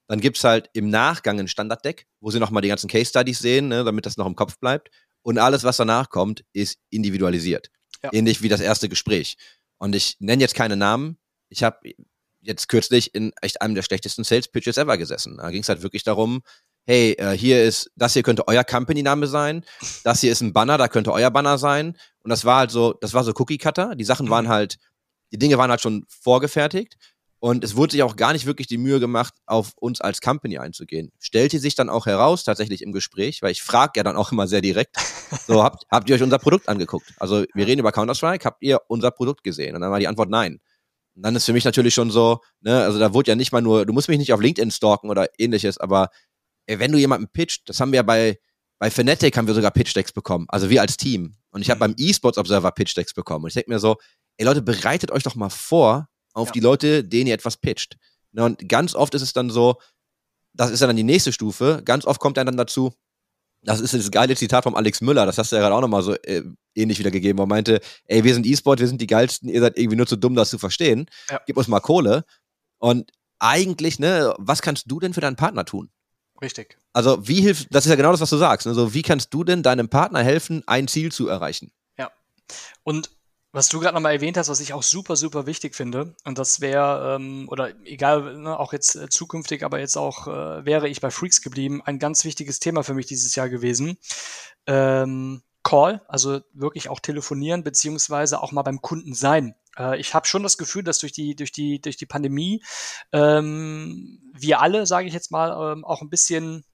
Dann gibt's halt im Nachgang ein Standarddeck, wo sie nochmal die ganzen Case Studies sehen, ne, damit das noch im Kopf bleibt. Und alles, was danach kommt, ist individualisiert. Ja. Ähnlich wie das erste Gespräch. Und ich nenne jetzt keine Namen. Ich habe jetzt kürzlich in echt einem der schlechtesten Sales Pitches ever gesessen. Da ging es halt wirklich darum, hey, äh, hier ist, das hier könnte euer Company-Name sein, das hier ist ein Banner, da könnte euer Banner sein. Und das war halt so, das war so Cookie-Cutter. Die Sachen waren mhm. halt, die Dinge waren halt schon vorgefertigt. Und es wurde sich auch gar nicht wirklich die Mühe gemacht, auf uns als Company einzugehen. Stellte sich dann auch heraus, tatsächlich im Gespräch, weil ich frage ja dann auch immer sehr direkt, so, (laughs) habt, habt ihr euch unser Produkt angeguckt? Also wir reden über Counter-Strike, habt ihr unser Produkt gesehen? Und dann war die Antwort nein. Und dann ist für mich natürlich schon so, ne, also da wurde ja nicht mal nur, du musst mich nicht auf LinkedIn stalken oder ähnliches, aber wenn du jemanden pitcht, das haben wir ja bei, bei Fnatic haben wir sogar Pitch-Decks bekommen, also wir als Team. Und ich habe mhm. beim eSports Observer Pitch-Decks bekommen. Und ich denke mir so, ey Leute, bereitet euch doch mal vor auf ja. die Leute, denen ihr etwas pitcht. Ne, und ganz oft ist es dann so, das ist dann die nächste Stufe, ganz oft kommt er dann dazu, das ist das geile Zitat vom Alex Müller, das hast du ja gerade auch nochmal so äh, ähnlich wiedergegeben, wo er meinte, ey, wir sind E-Sport, wir sind die geilsten, ihr seid irgendwie nur zu dumm, das zu verstehen. Ja. Gib uns mal Kohle. Und eigentlich, ne, was kannst du denn für deinen Partner tun? Richtig. Also wie hilft, das ist ja genau das, was du sagst. Also wie kannst du denn deinem Partner helfen, ein Ziel zu erreichen? Ja. Und was du gerade nochmal erwähnt hast, was ich auch super, super wichtig finde, und das wäre, ähm, oder egal, ne, auch jetzt äh, zukünftig, aber jetzt auch äh, wäre ich bei Freaks geblieben, ein ganz wichtiges Thema für mich dieses Jahr gewesen. Ähm, Call, also wirklich auch telefonieren, beziehungsweise auch mal beim Kunden sein. Äh, ich habe schon das Gefühl, dass durch die, durch die, durch die Pandemie ähm, wir alle, sage ich jetzt mal, ähm, auch ein bisschen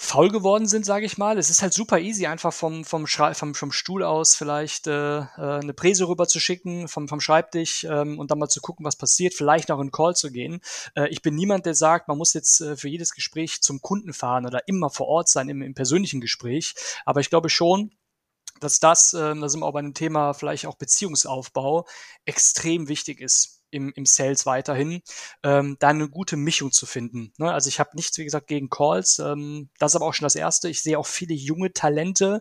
faul geworden sind, sage ich mal. Es ist halt super easy, einfach vom, vom, Schrei vom, vom Stuhl aus vielleicht äh, äh, eine Präse rüber zu schicken, vom, vom Schreibtisch ähm, und dann mal zu gucken, was passiert, vielleicht noch in Call zu gehen. Äh, ich bin niemand, der sagt, man muss jetzt äh, für jedes Gespräch zum Kunden fahren oder immer vor Ort sein im, im persönlichen Gespräch. Aber ich glaube schon, dass das, äh, da sind wir auch bei einem Thema vielleicht auch Beziehungsaufbau, extrem wichtig ist im, im Sales weiterhin, ähm, da eine gute Mischung zu finden. Ne? Also ich habe nichts, wie gesagt, gegen Calls. Ähm, das ist aber auch schon das Erste. Ich sehe auch viele junge Talente,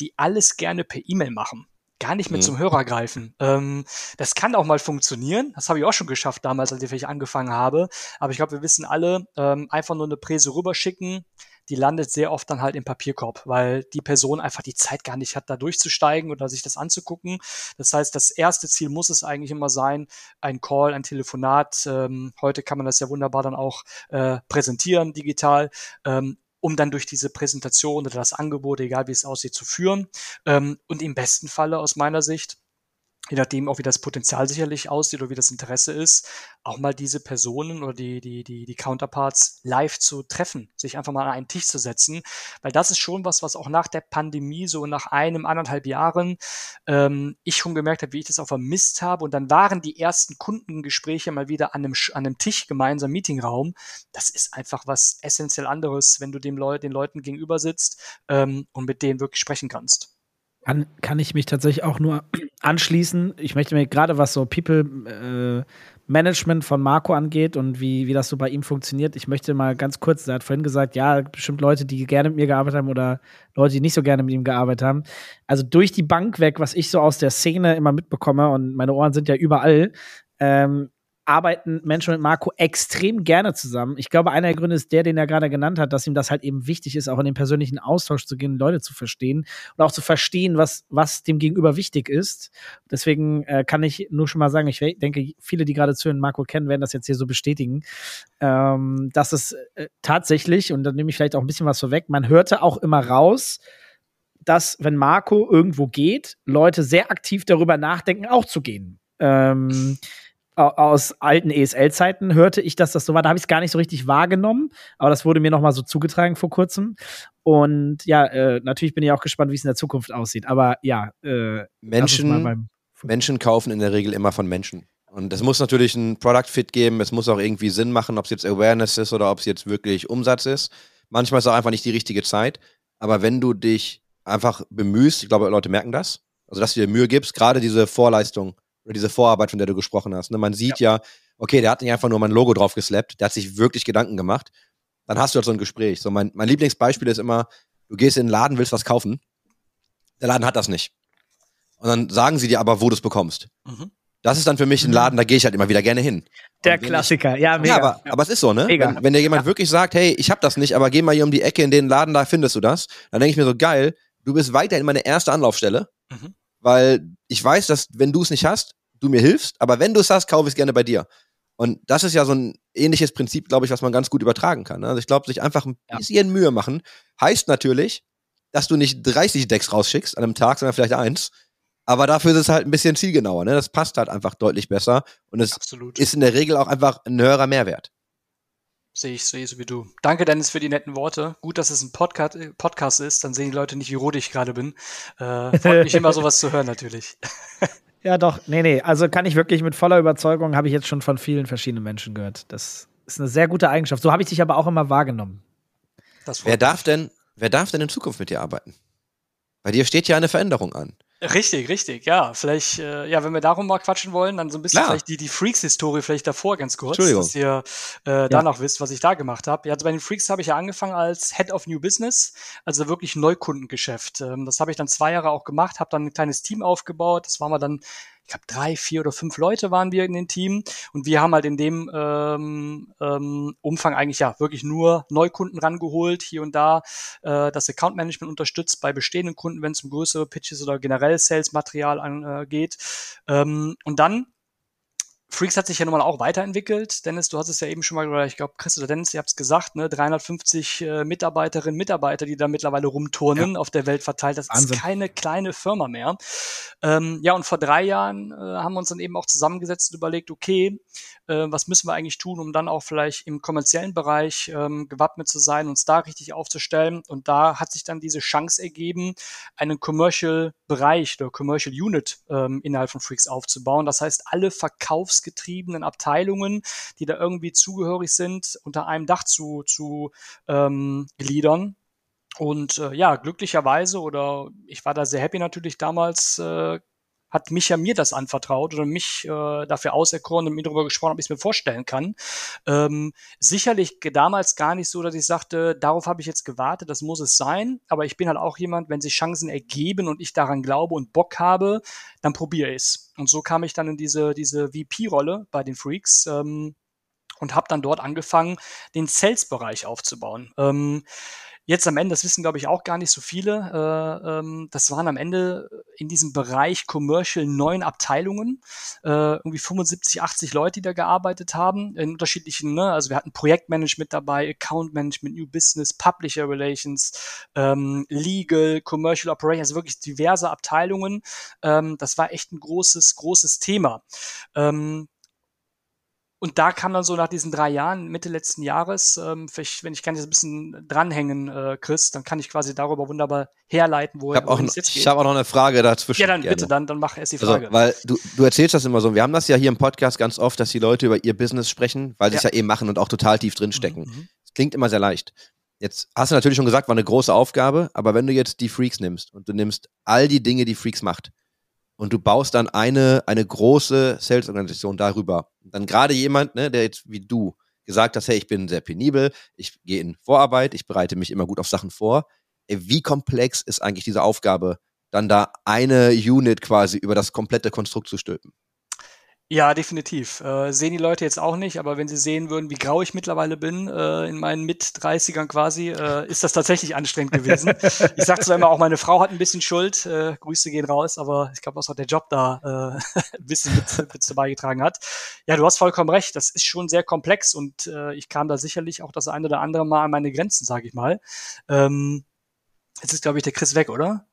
die alles gerne per E-Mail machen gar nicht mehr mhm. zum Hörer greifen. Ähm, das kann auch mal funktionieren. Das habe ich auch schon geschafft damals, als ich angefangen habe. Aber ich glaube, wir wissen alle, ähm, einfach nur eine Präse rüberschicken, die landet sehr oft dann halt im Papierkorb, weil die Person einfach die Zeit gar nicht hat, da durchzusteigen oder sich das anzugucken. Das heißt, das erste Ziel muss es eigentlich immer sein, ein Call, ein Telefonat. Ähm, heute kann man das ja wunderbar dann auch äh, präsentieren, digital. Ähm, um dann durch diese Präsentation oder das Angebot, egal wie es aussieht, zu führen. Ähm, und im besten Falle aus meiner Sicht je nachdem auch wie das Potenzial sicherlich aussieht oder wie das Interesse ist, auch mal diese Personen oder die, die, die, die Counterparts live zu treffen, sich einfach mal an einen Tisch zu setzen, weil das ist schon was, was auch nach der Pandemie, so nach einem, anderthalb Jahren, ähm, ich schon gemerkt habe, wie ich das auch vermisst habe und dann waren die ersten Kundengespräche mal wieder an einem, an einem Tisch, gemeinsam Meetingraum. Das ist einfach was essentiell anderes, wenn du dem Leu den Leuten gegenüber sitzt ähm, und mit denen wirklich sprechen kannst. Kann, kann ich mich tatsächlich auch nur (clears throat) anschließen. Ich möchte mir gerade, was so People äh, Management von Marco angeht und wie, wie das so bei ihm funktioniert, ich möchte mal ganz kurz, er hat vorhin gesagt, ja, bestimmt Leute, die gerne mit mir gearbeitet haben oder Leute, die nicht so gerne mit ihm gearbeitet haben. Also durch die Bank weg, was ich so aus der Szene immer mitbekomme und meine Ohren sind ja überall, ähm, arbeiten Menschen mit Marco extrem gerne zusammen. Ich glaube, einer der Gründe ist der, den er gerade genannt hat, dass ihm das halt eben wichtig ist, auch in den persönlichen Austausch zu gehen, Leute zu verstehen und auch zu verstehen, was, was dem Gegenüber wichtig ist. Deswegen äh, kann ich nur schon mal sagen, ich denke, viele, die gerade zu Marco kennen, werden das jetzt hier so bestätigen, ähm, dass es äh, tatsächlich, und da nehme ich vielleicht auch ein bisschen was vorweg, man hörte auch immer raus, dass, wenn Marco irgendwo geht, Leute sehr aktiv darüber nachdenken, auch zu gehen. Ähm, aus alten ESL-Zeiten hörte ich, dass das so war. Da habe ich es gar nicht so richtig wahrgenommen, aber das wurde mir noch mal so zugetragen vor kurzem. Und ja, äh, natürlich bin ich auch gespannt, wie es in der Zukunft aussieht. Aber ja, äh, Menschen, Menschen kaufen in der Regel immer von Menschen. Und es muss natürlich ein Product Fit geben, es muss auch irgendwie Sinn machen, ob es jetzt Awareness ist oder ob es jetzt wirklich Umsatz ist. Manchmal ist es auch einfach nicht die richtige Zeit. Aber wenn du dich einfach bemühst, ich glaube, Leute merken das, also dass du dir Mühe gibst, gerade diese Vorleistung diese Vorarbeit, von der du gesprochen hast. Ne? Man sieht ja. ja, okay, der hat nicht einfach nur mein Logo drauf geslappt, der hat sich wirklich Gedanken gemacht. Dann hast du halt so ein Gespräch. So mein, mein Lieblingsbeispiel ist immer, du gehst in den Laden, willst was kaufen. Der Laden hat das nicht. Und dann sagen sie dir aber, wo du es bekommst. Mhm. Das ist dann für mich ein. Laden, da gehe ich halt immer wieder gerne hin. Der Klassiker, ich, ja, mega. Ja, aber, aber es ist so, ne? Mega. Wenn, wenn dir jemand ja. wirklich sagt, hey, ich hab das nicht, aber geh mal hier um die Ecke in den Laden, da findest du das, dann denke ich mir so, geil, du bist weiterhin meine erste Anlaufstelle, mhm. weil ich weiß, dass wenn du es nicht hast, du mir hilfst, aber wenn du es hast, kaufe ich es gerne bei dir. Und das ist ja so ein ähnliches Prinzip, glaube ich, was man ganz gut übertragen kann. Ne? Also ich glaube, sich einfach ein bisschen ja. Mühe machen, heißt natürlich, dass du nicht 30 Decks rausschickst an einem Tag, sondern vielleicht eins. Aber dafür ist es halt ein bisschen zielgenauer. Ne? Das passt halt einfach deutlich besser. Und es Absolut. ist in der Regel auch einfach ein höherer Mehrwert. Sehe ich, sehe ich so wie du. Danke, Dennis, für die netten Worte. Gut, dass es ein Podcast, Podcast ist, dann sehen die Leute nicht, wie rot ich gerade bin. Äh, freut mich (laughs) immer, sowas zu hören, natürlich. (laughs) Ja, doch. Nee, nee. Also kann ich wirklich mit voller Überzeugung, habe ich jetzt schon von vielen verschiedenen Menschen gehört. Das ist eine sehr gute Eigenschaft. So habe ich dich aber auch immer wahrgenommen. wer darf denn, wer darf denn in Zukunft mit dir arbeiten? Bei dir steht ja eine Veränderung an. Richtig, richtig, ja. Vielleicht, äh, ja, wenn wir darum mal quatschen wollen, dann so ein bisschen Klar. vielleicht die, die Freaks-Historie vielleicht davor ganz kurz, dass ihr äh, ja. da noch wisst, was ich da gemacht habe. Ja, also bei den Freaks habe ich ja angefangen als Head of New Business, also wirklich Neukundengeschäft. Ähm, das habe ich dann zwei Jahre auch gemacht, habe dann ein kleines Team aufgebaut. Das war mal dann ich glaube, drei, vier oder fünf Leute waren wir in dem Team und wir haben halt in dem ähm, ähm, Umfang eigentlich ja wirklich nur Neukunden rangeholt, hier und da äh, das Account Management unterstützt bei bestehenden Kunden, wenn es um größere Pitches oder generell Sales-Material angeht. Äh, ähm, und dann Freaks hat sich ja nun mal auch weiterentwickelt. Dennis, du hast es ja eben schon mal, oder ich glaube, Chris oder Dennis, ihr habt es gesagt, ne? 350 äh, Mitarbeiterinnen, Mitarbeiter, die da mittlerweile rumturnen, ja. auf der Welt verteilt. Das Wahnsinn. ist keine kleine Firma mehr. Ähm, ja, und vor drei Jahren äh, haben wir uns dann eben auch zusammengesetzt und überlegt, okay, äh, was müssen wir eigentlich tun, um dann auch vielleicht im kommerziellen Bereich ähm, gewappnet zu sein, uns da richtig aufzustellen. Und da hat sich dann diese Chance ergeben, einen Commercial-Bereich oder Commercial Unit ähm, innerhalb von Freaks aufzubauen. Das heißt, alle Verkaufs verkaufsgetriebenen Abteilungen, die da irgendwie zugehörig sind, unter einem Dach zu, zu ähm, gliedern. Und äh, ja, glücklicherweise oder ich war da sehr happy natürlich damals, äh, hat mich ja mir das anvertraut oder mich äh, dafür auserkoren und mir darüber gesprochen, ob ich es mir vorstellen kann. Ähm, sicherlich damals gar nicht so, dass ich sagte, darauf habe ich jetzt gewartet, das muss es sein. Aber ich bin halt auch jemand, wenn sich Chancen ergeben und ich daran glaube und Bock habe, dann probiere ich es. Und so kam ich dann in diese, diese VP-Rolle bei den Freaks. Ähm, und habe dann dort angefangen, den Sales-Bereich aufzubauen. Ähm, Jetzt am Ende, das wissen glaube ich auch gar nicht so viele, äh, ähm, das waren am Ende in diesem Bereich Commercial neun Abteilungen, äh, irgendwie 75, 80 Leute, die da gearbeitet haben, in unterschiedlichen, ne? also wir hatten Projektmanagement dabei, Account Management, New Business, Publisher Relations, ähm, Legal, Commercial Operations, also wirklich diverse Abteilungen. Ähm, das war echt ein großes, großes Thema. Ähm, und da kam dann so nach diesen drei Jahren, Mitte letzten Jahres, ähm, vielleicht, wenn ich kann jetzt ein bisschen dranhängen, äh, Chris, dann kann ich quasi darüber wunderbar herleiten, wo, ich habe auch. Ich habe auch noch eine Frage dazwischen. Ja, dann gerne. bitte, dann, dann mach erst die also, Frage. Also, weil du, du erzählst das immer so. Wir haben das ja hier im Podcast ganz oft, dass die Leute über ihr Business sprechen, weil sie es ja. ja eben machen und auch total tief drinstecken. Mhm. mhm. klingt immer sehr leicht. Jetzt hast du natürlich schon gesagt, war eine große Aufgabe, aber wenn du jetzt die Freaks nimmst und du nimmst all die Dinge, die Freaks macht, und du baust dann eine, eine große Sales-Organisation darüber. Dann gerade jemand, ne, der jetzt wie du gesagt hast, hey, ich bin sehr penibel, ich gehe in Vorarbeit, ich bereite mich immer gut auf Sachen vor. Wie komplex ist eigentlich diese Aufgabe, dann da eine Unit quasi über das komplette Konstrukt zu stülpen? Ja, definitiv. Äh, sehen die Leute jetzt auch nicht, aber wenn sie sehen würden, wie grau ich mittlerweile bin, äh, in meinen Mit-30ern quasi, äh, ist das tatsächlich anstrengend gewesen. ich sag zwar immer, auch meine Frau hat ein bisschen Schuld, äh, Grüße gehen raus, aber ich glaube, dass auch der Job da äh, (laughs) ein bisschen mit, mit beigetragen hat. Ja, du hast vollkommen recht, das ist schon sehr komplex und äh, ich kam da sicherlich auch das eine oder andere Mal an meine Grenzen, sage ich mal. Ähm, jetzt ist, glaube ich, der Chris weg, oder?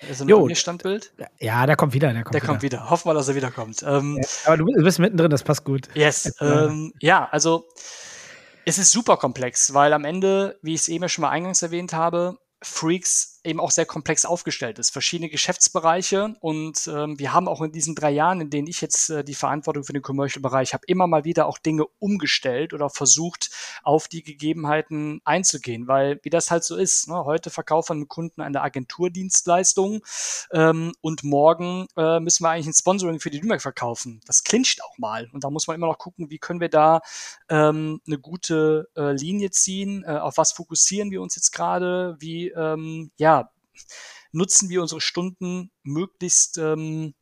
Ist er jo. Standbild? Ja, der kommt wieder. Der kommt, der wieder. kommt wieder. Hoffen wir, dass er wiederkommt. Ähm, ja, aber du bist mittendrin, das passt gut. Yes. Ähm, ja, also es ist super komplex, weil am Ende, wie ich es eben schon mal eingangs erwähnt habe, Freaks eben auch sehr komplex aufgestellt ist, verschiedene Geschäftsbereiche und ähm, wir haben auch in diesen drei Jahren, in denen ich jetzt äh, die Verantwortung für den Commercial-Bereich habe, immer mal wieder auch Dinge umgestellt oder versucht, auf die Gegebenheiten einzugehen, weil wie das halt so ist, ne? heute verkaufen wir Kunden eine Agenturdienstleistung ähm, und morgen äh, müssen wir eigentlich ein Sponsoring für die Lübeck verkaufen. Das clincht auch mal und da muss man immer noch gucken, wie können wir da ähm, eine gute äh, Linie ziehen, äh, auf was fokussieren wir uns jetzt gerade, wie ähm, ja nutzen wir unsere Stunden möglichst ähm,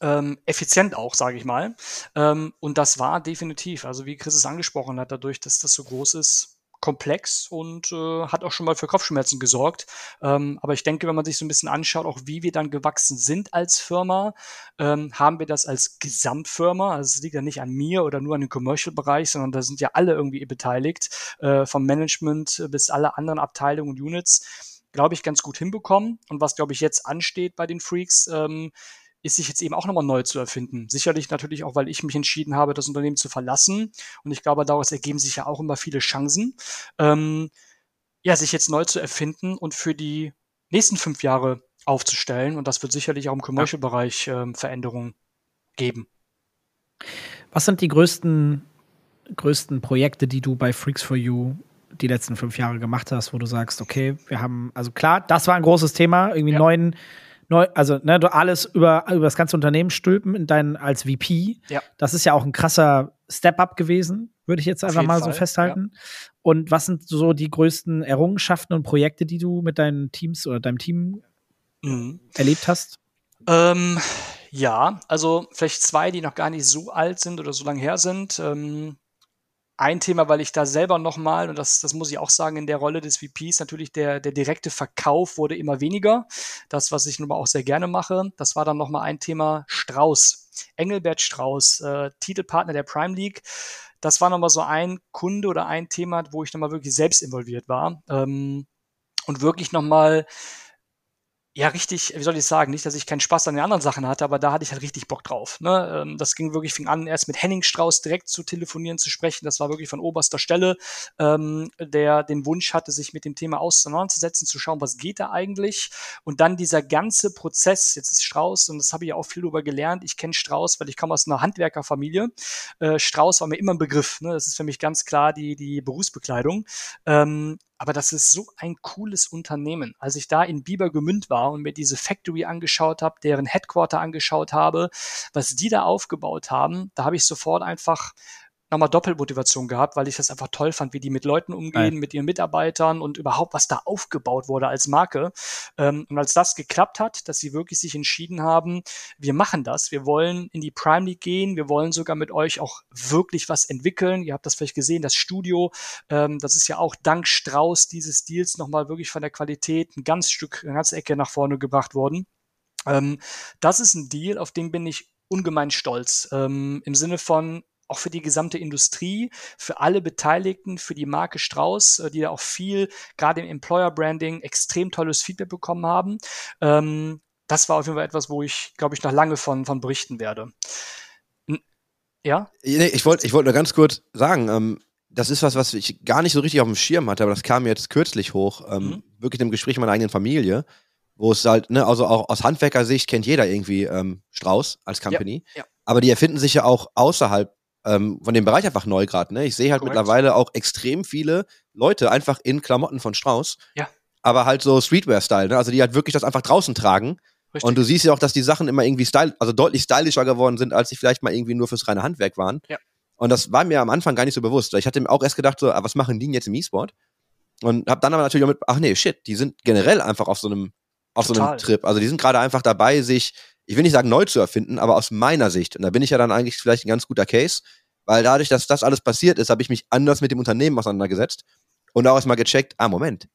ähm, effizient auch, sage ich mal. Ähm, und das war definitiv, also wie Chris es angesprochen hat, dadurch, dass das so groß ist, komplex und äh, hat auch schon mal für Kopfschmerzen gesorgt. Ähm, aber ich denke, wenn man sich so ein bisschen anschaut, auch wie wir dann gewachsen sind als Firma, ähm, haben wir das als Gesamtfirma. Also es liegt ja nicht an mir oder nur an dem Commercial-Bereich, sondern da sind ja alle irgendwie beteiligt, äh, vom Management bis alle anderen Abteilungen und Units glaube ich, ganz gut hinbekommen. Und was, glaube ich, jetzt ansteht bei den Freaks, ähm, ist sich jetzt eben auch nochmal neu zu erfinden. Sicherlich natürlich auch, weil ich mich entschieden habe, das Unternehmen zu verlassen. Und ich glaube, daraus ergeben sich ja auch immer viele Chancen, ähm, ja, sich jetzt neu zu erfinden und für die nächsten fünf Jahre aufzustellen. Und das wird sicherlich auch im Commercial-Bereich ähm, Veränderungen geben. Was sind die größten, größten Projekte, die du bei Freaks for You die letzten fünf Jahre gemacht hast, wo du sagst, okay, wir haben, also klar, das war ein großes Thema, irgendwie ja. neuen, neu, also ne, du alles über, über das ganze Unternehmen stülpen in deinen als VP. Ja. Das ist ja auch ein krasser Step-up gewesen, würde ich jetzt einfach mal Fall. so festhalten. Ja. Und was sind so die größten Errungenschaften und Projekte, die du mit deinen Teams oder deinem Team mhm. erlebt hast? Ähm, ja, also vielleicht zwei, die noch gar nicht so alt sind oder so lange her sind. Ähm, ein Thema, weil ich da selber nochmal, und das, das muss ich auch sagen, in der Rolle des VPs, natürlich der, der direkte Verkauf wurde immer weniger. Das, was ich nun mal auch sehr gerne mache, das war dann nochmal ein Thema Strauß. Engelbert Strauß, äh, Titelpartner der Prime League. Das war nochmal so ein Kunde oder ein Thema, wo ich nochmal wirklich selbst involviert war. Ähm, und wirklich nochmal ja, richtig, wie soll ich sagen, nicht, dass ich keinen Spaß an den anderen Sachen hatte, aber da hatte ich halt richtig Bock drauf. Ne? Ähm, das ging wirklich, fing an, erst mit Henning Strauß direkt zu telefonieren, zu sprechen. Das war wirklich von oberster Stelle, ähm, der den Wunsch hatte, sich mit dem Thema auseinanderzusetzen, zu schauen, was geht da eigentlich. Und dann dieser ganze Prozess, jetzt ist Strauß, und das habe ich ja auch viel darüber gelernt, ich kenne Strauß, weil ich komme aus einer Handwerkerfamilie. Äh, Strauß war mir immer ein Begriff. Ne? Das ist für mich ganz klar die, die Berufsbekleidung. Ähm, aber das ist so ein cooles Unternehmen. Als ich da in Biebergemünd war und mir diese Factory angeschaut habe, deren Headquarter angeschaut habe, was die da aufgebaut haben, da habe ich sofort einfach nochmal Doppelmotivation gehabt, weil ich das einfach toll fand, wie die mit Leuten umgehen, Nein. mit ihren Mitarbeitern und überhaupt, was da aufgebaut wurde als Marke. Ähm, und als das geklappt hat, dass sie wirklich sich entschieden haben, wir machen das, wir wollen in die Prime League gehen, wir wollen sogar mit euch auch wirklich was entwickeln. Ihr habt das vielleicht gesehen, das Studio, ähm, das ist ja auch dank Strauß dieses Deals nochmal wirklich von der Qualität ein ganz Stück, eine ganze Ecke nach vorne gebracht worden. Ähm, das ist ein Deal, auf den bin ich ungemein stolz. Ähm, Im Sinne von, auch für die gesamte Industrie, für alle Beteiligten, für die Marke Strauß, äh, die da auch viel, gerade im Employer Branding, extrem tolles Feedback bekommen haben. Ähm, das war auf jeden Fall etwas, wo ich, glaube ich, noch lange von, von berichten werde. Ja? Nee, ich wollte ich wollt nur ganz kurz sagen, ähm, das ist was, was ich gar nicht so richtig auf dem Schirm hatte, aber das kam jetzt kürzlich hoch, ähm, mhm. wirklich im Gespräch meiner eigenen Familie, wo es halt, ne, also auch aus Handwerkersicht kennt jeder irgendwie ähm, Strauß als Company. Ja, ja. Aber die erfinden sich ja auch außerhalb ähm, von dem Bereich einfach neu gerade. Ne? Ich sehe halt Korrekt. mittlerweile auch extrem viele Leute einfach in Klamotten von Strauß. Ja. Aber halt so Streetwear-Style, ne? Also die halt wirklich das einfach draußen tragen. Richtig. Und du siehst ja auch, dass die Sachen immer irgendwie style, also deutlich stylischer geworden sind, als sie vielleicht mal irgendwie nur fürs reine Handwerk waren. Ja. Und das war mir am Anfang gar nicht so bewusst. Ich hatte mir auch erst gedacht, so, ah, was machen die denn jetzt im E-Sport? Und hab dann aber natürlich auch mit, ach nee, shit, die sind generell einfach auf so einem, auf Total. so einem Trip. Also die sind gerade einfach dabei, sich ich will nicht sagen neu zu erfinden, aber aus meiner Sicht, und da bin ich ja dann eigentlich vielleicht ein ganz guter Case, weil dadurch, dass das alles passiert ist, habe ich mich anders mit dem Unternehmen auseinandergesetzt und auch erstmal gecheckt, ah, Moment,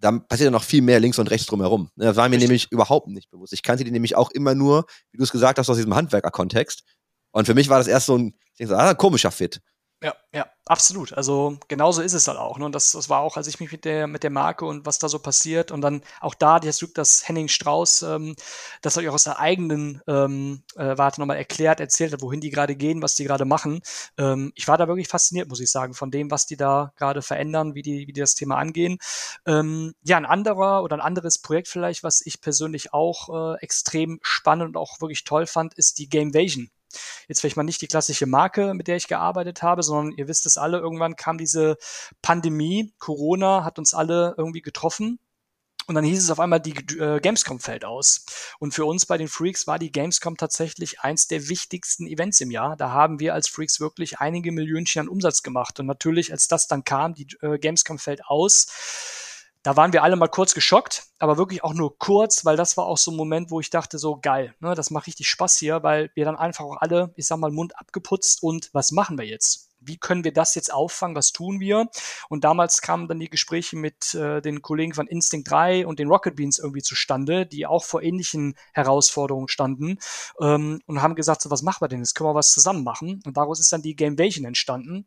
da passiert ja noch viel mehr links und rechts drumherum. Das war mir Richtig. nämlich überhaupt nicht bewusst. Ich kannte die nämlich auch immer nur, wie du es gesagt hast, aus diesem Handwerker-Kontext. Und für mich war das erst so ein, ich denke so, ah, ein komischer Fit. Ja, ja, absolut. Also genauso ist es dann auch. Ne? Und das, das war auch, als ich mich mit der, mit der Marke und was da so passiert und dann auch da das Glück, dass Henning Strauß ähm, das euch auch aus der eigenen ähm, äh, Warte nochmal erklärt, erzählt hat, wohin die gerade gehen, was die gerade machen. Ähm, ich war da wirklich fasziniert, muss ich sagen, von dem, was die da gerade verändern, wie die, wie die das Thema angehen. Ähm, ja, ein anderer oder ein anderes Projekt vielleicht, was ich persönlich auch äh, extrem spannend und auch wirklich toll fand, ist die Gamevasion. Jetzt vielleicht mal nicht die klassische Marke, mit der ich gearbeitet habe, sondern ihr wisst es alle, irgendwann kam diese Pandemie, Corona hat uns alle irgendwie getroffen. Und dann hieß es auf einmal, die äh, Gamescom fällt aus. Und für uns bei den Freaks war die Gamescom tatsächlich eins der wichtigsten Events im Jahr. Da haben wir als Freaks wirklich einige Millionchen an Umsatz gemacht. Und natürlich, als das dann kam, die äh, Gamescom fällt aus, da waren wir alle mal kurz geschockt, aber wirklich auch nur kurz, weil das war auch so ein Moment, wo ich dachte, so geil, ne, das macht richtig Spaß hier, weil wir dann einfach auch alle, ich sag mal, Mund abgeputzt und was machen wir jetzt? Wie können wir das jetzt auffangen? Was tun wir? Und damals kamen dann die Gespräche mit äh, den Kollegen von Instinct 3 und den Rocket Beans irgendwie zustande, die auch vor ähnlichen Herausforderungen standen ähm, und haben gesagt, so was machen wir denn? Jetzt können wir was zusammen machen. Und daraus ist dann die Gamevasion entstanden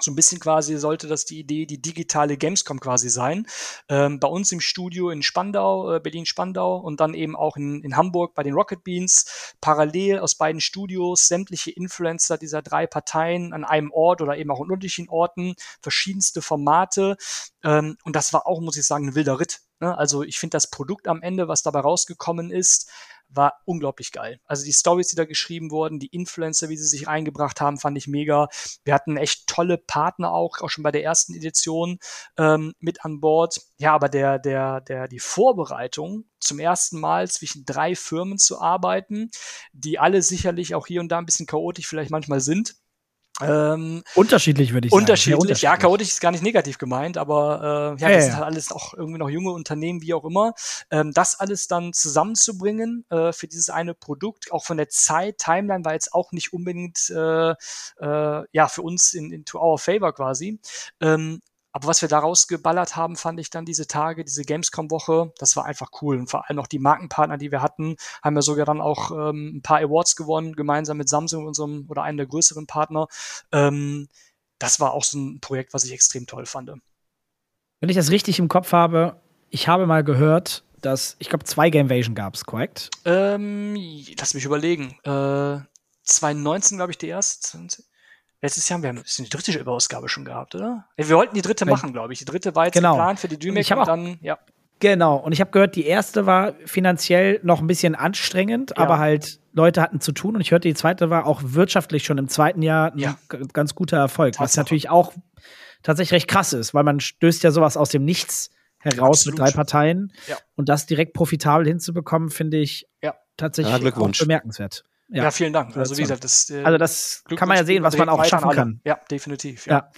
so ein bisschen quasi sollte das die Idee, die digitale Gamescom quasi sein. Ähm, bei uns im Studio in Spandau, äh, Berlin-Spandau und dann eben auch in, in Hamburg bei den Rocket Beans. Parallel aus beiden Studios sämtliche Influencer dieser drei Parteien an einem Ort oder eben auch an unterschiedlichen Orten, verschiedenste Formate. Ähm, und das war auch, muss ich sagen, ein wilder Ritt. Ne? Also ich finde das Produkt am Ende, was dabei rausgekommen ist, war unglaublich geil. Also die Stories, die da geschrieben wurden, die Influencer, wie sie sich eingebracht haben, fand ich mega. Wir hatten echt tolle Partner auch, auch schon bei der ersten Edition ähm, mit an Bord. Ja, aber der, der, der, die Vorbereitung zum ersten Mal zwischen drei Firmen zu arbeiten, die alle sicherlich auch hier und da ein bisschen chaotisch vielleicht manchmal sind, Ähm, unterschiedlich würde ich sagen. Unterschiedlich. unterschiedlich. Ja, chaotisch ist gar nicht negativ gemeint, aber äh, ja, ja, das ja. sind halt alles auch irgendwie noch junge Unternehmen, wie auch immer. Ähm, das alles dann zusammenzubringen äh, für dieses eine Produkt, auch von der Zeit, Timeline war jetzt auch nicht unbedingt äh, äh, ja für uns in, in to our favor quasi. Ähm, aber was wir daraus geballert haben, fand ich dann diese Tage, diese Gamescom-Woche, das war einfach cool. Und vor allem auch die Markenpartner, die wir hatten, haben ja sogar dann auch ähm, ein paar Awards gewonnen, gemeinsam mit Samsung, unserem oder einem der größeren Partner. Ähm, das war auch so ein Projekt, was ich extrem toll fand. Wenn ich das richtig im Kopf habe, ich habe mal gehört, dass, ich glaube, zwei Gamevasion gab es, korrekt? Ähm, lass mich überlegen. Äh, 2019, glaube ich, die erste. Letztes Jahr haben wir ein die dritte Überausgabe schon gehabt, oder? Wir wollten die dritte machen, glaube ich. Die dritte war jetzt genau. geplant für die DreamHack und, und dann, ja. Genau, und ich habe gehört, die erste war finanziell noch ein bisschen anstrengend, ja. aber halt Leute hatten zu tun und ich hörte, die zweite war auch wirtschaftlich schon im zweiten Jahr ein ja. ganz guter Erfolg, Tatsache. was natürlich auch tatsächlich recht krass ist, weil man stößt ja sowas aus dem Nichts heraus Absolut. mit drei Parteien ja. und das direkt profitabel hinzubekommen, finde ich tatsächlich auch bemerkenswert. Ja. ja, vielen Dank. Also wie gesagt, das, äh, also das kann man ja sehen, was man auch schaffen kann. Ja, definitiv. Ja. ja.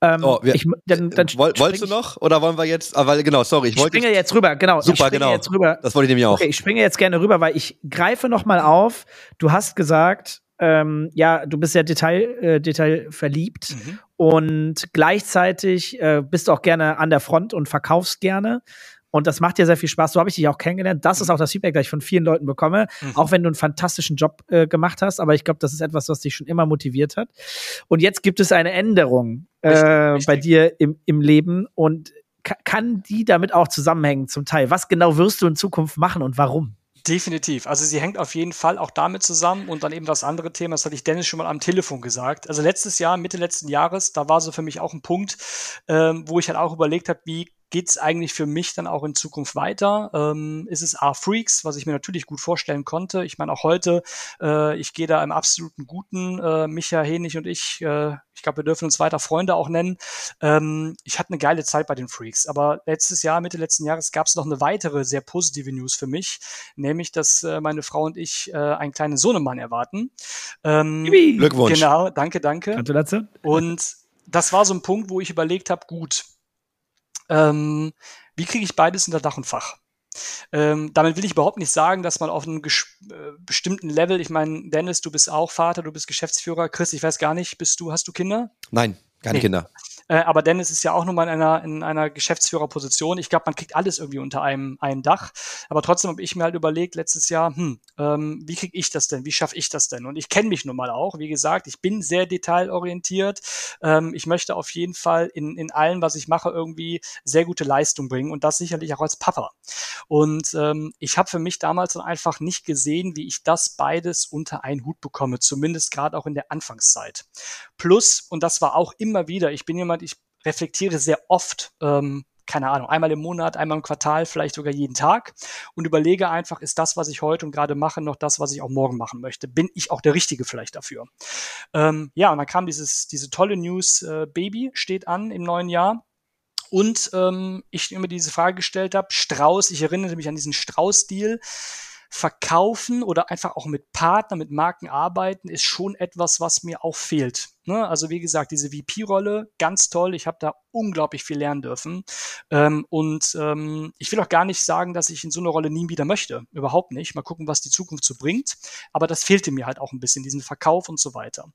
Ähm, oh, wir, ich, dann, dann woll, wolltest du noch oder wollen wir jetzt? Ah, weil genau, sorry, ich, ich springe jetzt rüber. Genau, super, genau. Jetzt rüber. Das wollte ich nämlich auch. Okay, ich springe jetzt gerne rüber, weil ich greife noch mal auf. Du hast gesagt, ähm, ja, du bist ja Detail, äh, Detail verliebt mhm. und gleichzeitig äh, bist du auch gerne an der Front und verkaufst gerne. Und das macht dir sehr viel Spaß. So habe ich dich auch kennengelernt. Das ist auch das Feedback, das ich von vielen Leuten bekomme. Mhm. Auch wenn du einen fantastischen Job äh, gemacht hast. Aber ich glaube, das ist etwas, was dich schon immer motiviert hat. Und jetzt gibt es eine Änderung äh, richtig, richtig. bei dir im, im Leben. Und kann die damit auch zusammenhängen zum Teil? Was genau wirst du in Zukunft machen und warum? Definitiv. Also sie hängt auf jeden Fall auch damit zusammen und dann eben das andere Thema, das hatte ich Dennis schon mal am Telefon gesagt. Also letztes Jahr, Mitte letzten Jahres, da war so für mich auch ein Punkt, ähm, wo ich halt auch überlegt habe, wie geht es eigentlich für mich dann auch in Zukunft weiter? Ähm, ist es A-Freaks, was ich mir natürlich gut vorstellen konnte? Ich meine, auch heute, äh, ich gehe da im absoluten Guten, äh, Micha, Henig und ich, äh, ich glaube, wir dürfen uns weiter Freunde auch nennen. Ähm, ich hatte eine geile Zeit bei den Freaks, aber letztes Jahr, Mitte letzten Jahres, gab es noch eine weitere sehr positive News für mich, nämlich, dass äh, meine Frau und ich äh, einen kleinen Sohnemann erwarten. Ähm, Glückwunsch. Genau, danke, danke. Gratulation. Und das war so ein Punkt, wo ich überlegt habe, gut, ähm, wie kriege ich beides unter Dach und Fach? Ähm, damit will ich überhaupt nicht sagen, dass man auf einem äh, bestimmten Level, ich meine, Dennis, du bist auch Vater, du bist Geschäftsführer, Chris, ich weiß gar nicht, bist du, hast du Kinder? Nein, keine nee. Kinder. Äh, aber Dennis ist ja auch nochmal in einer, in einer Geschäftsführerposition. Ich glaube, man kriegt alles irgendwie unter einem, einem Dach. Aber trotzdem habe ich mir halt überlegt, letztes Jahr, hm, ähm, wie kriege ich das denn? Wie schaffe ich das denn? Und ich kenne mich nun mal auch. Wie gesagt, ich bin sehr detailorientiert. Ähm, ich möchte auf jeden Fall in, in allem, was ich mache, irgendwie sehr gute Leistung bringen. Und das sicherlich auch als Papa. Und ähm, ich habe für mich damals dann einfach nicht gesehen, wie ich das beides unter einen Hut bekomme. Zumindest gerade auch in der Anfangszeit. Plus, und das war auch immer wieder, ich bin jemand, jemand, ich reflektiere sehr oft, ähm, keine Ahnung, einmal im Monat, einmal im Quartal, vielleicht sogar jeden Tag und überlege einfach, ist das, was ich heute und gerade mache, noch das, was ich auch morgen machen möchte? Bin ich auch der Richtige vielleicht dafür? Ähm, ja, und dann kam dieses, diese tolle News, äh, Baby steht an im neuen Jahr. Und ähm, ich immer diese Frage gestellt habe, Strauß, ich erinnere mich an diesen Strauß-Deal, verkaufen oder einfach auch mit Partnern, mit Marken arbeiten, ist schon etwas, was mir auch fehlt. Ne? Also wie gesagt, diese VP-Rolle, ganz toll. Ich habe da unglaublich viel lernen dürfen. Ähm, und ähm, ich will auch gar nicht sagen, dass ich in so eine Rolle nie wieder möchte. Überhaupt nicht. Mal gucken, was die Zukunft so bringt. Aber das fehlte mir halt auch ein bisschen, diesen Verkauf und so weiter.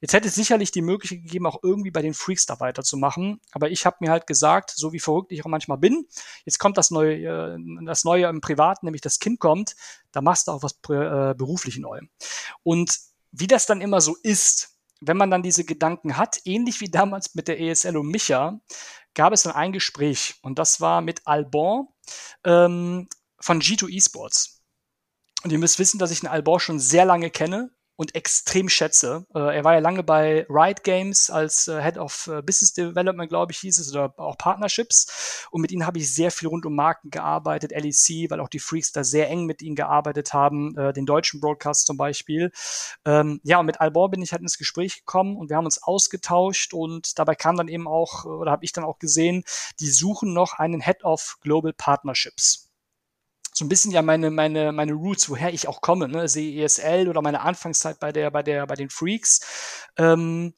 Jetzt hätte es sicherlich die Möglichkeit gegeben, auch irgendwie bei den Freaks da weiterzumachen. Aber ich habe mir halt gesagt, so wie verrückt ich auch manchmal bin, jetzt kommt das Neue, äh, das Neue im Privaten, nämlich das Kind kommt, da machst du auch was äh, beruflich neu. Und wie das dann immer so ist, wenn man dann diese Gedanken hat, ähnlich wie damals mit der ESL und Micha, gab es dann ein Gespräch und das war mit Alban ähm, von G2 Esports. Und ihr müsst wissen, dass ich den Alban schon sehr lange kenne und extrem schätze. Äh, er war ja lange bei Riot Games als äh, Head of äh, Business Development, glaube ich, hieß es, oder auch Partnerships. Und mit ihnen habe ich sehr viel rund um Marken gearbeitet, LEC, weil auch die Freaks da sehr eng mit ihnen gearbeitet haben, äh, den deutschen Broadcast zum Beispiel. Ähm, ja, und mit Albor bin ich halt ins Gespräch gekommen und wir haben uns ausgetauscht und dabei kam dann eben auch, oder habe ich dann auch gesehen, die suchen noch einen Head of Global Partnerships. So ein bisschen ja meine, meine, meine Roots, woher ich auch komme, ne? Sehe ESL oder meine Anfangszeit bei der, bei der, bei den Freaks. Ähm,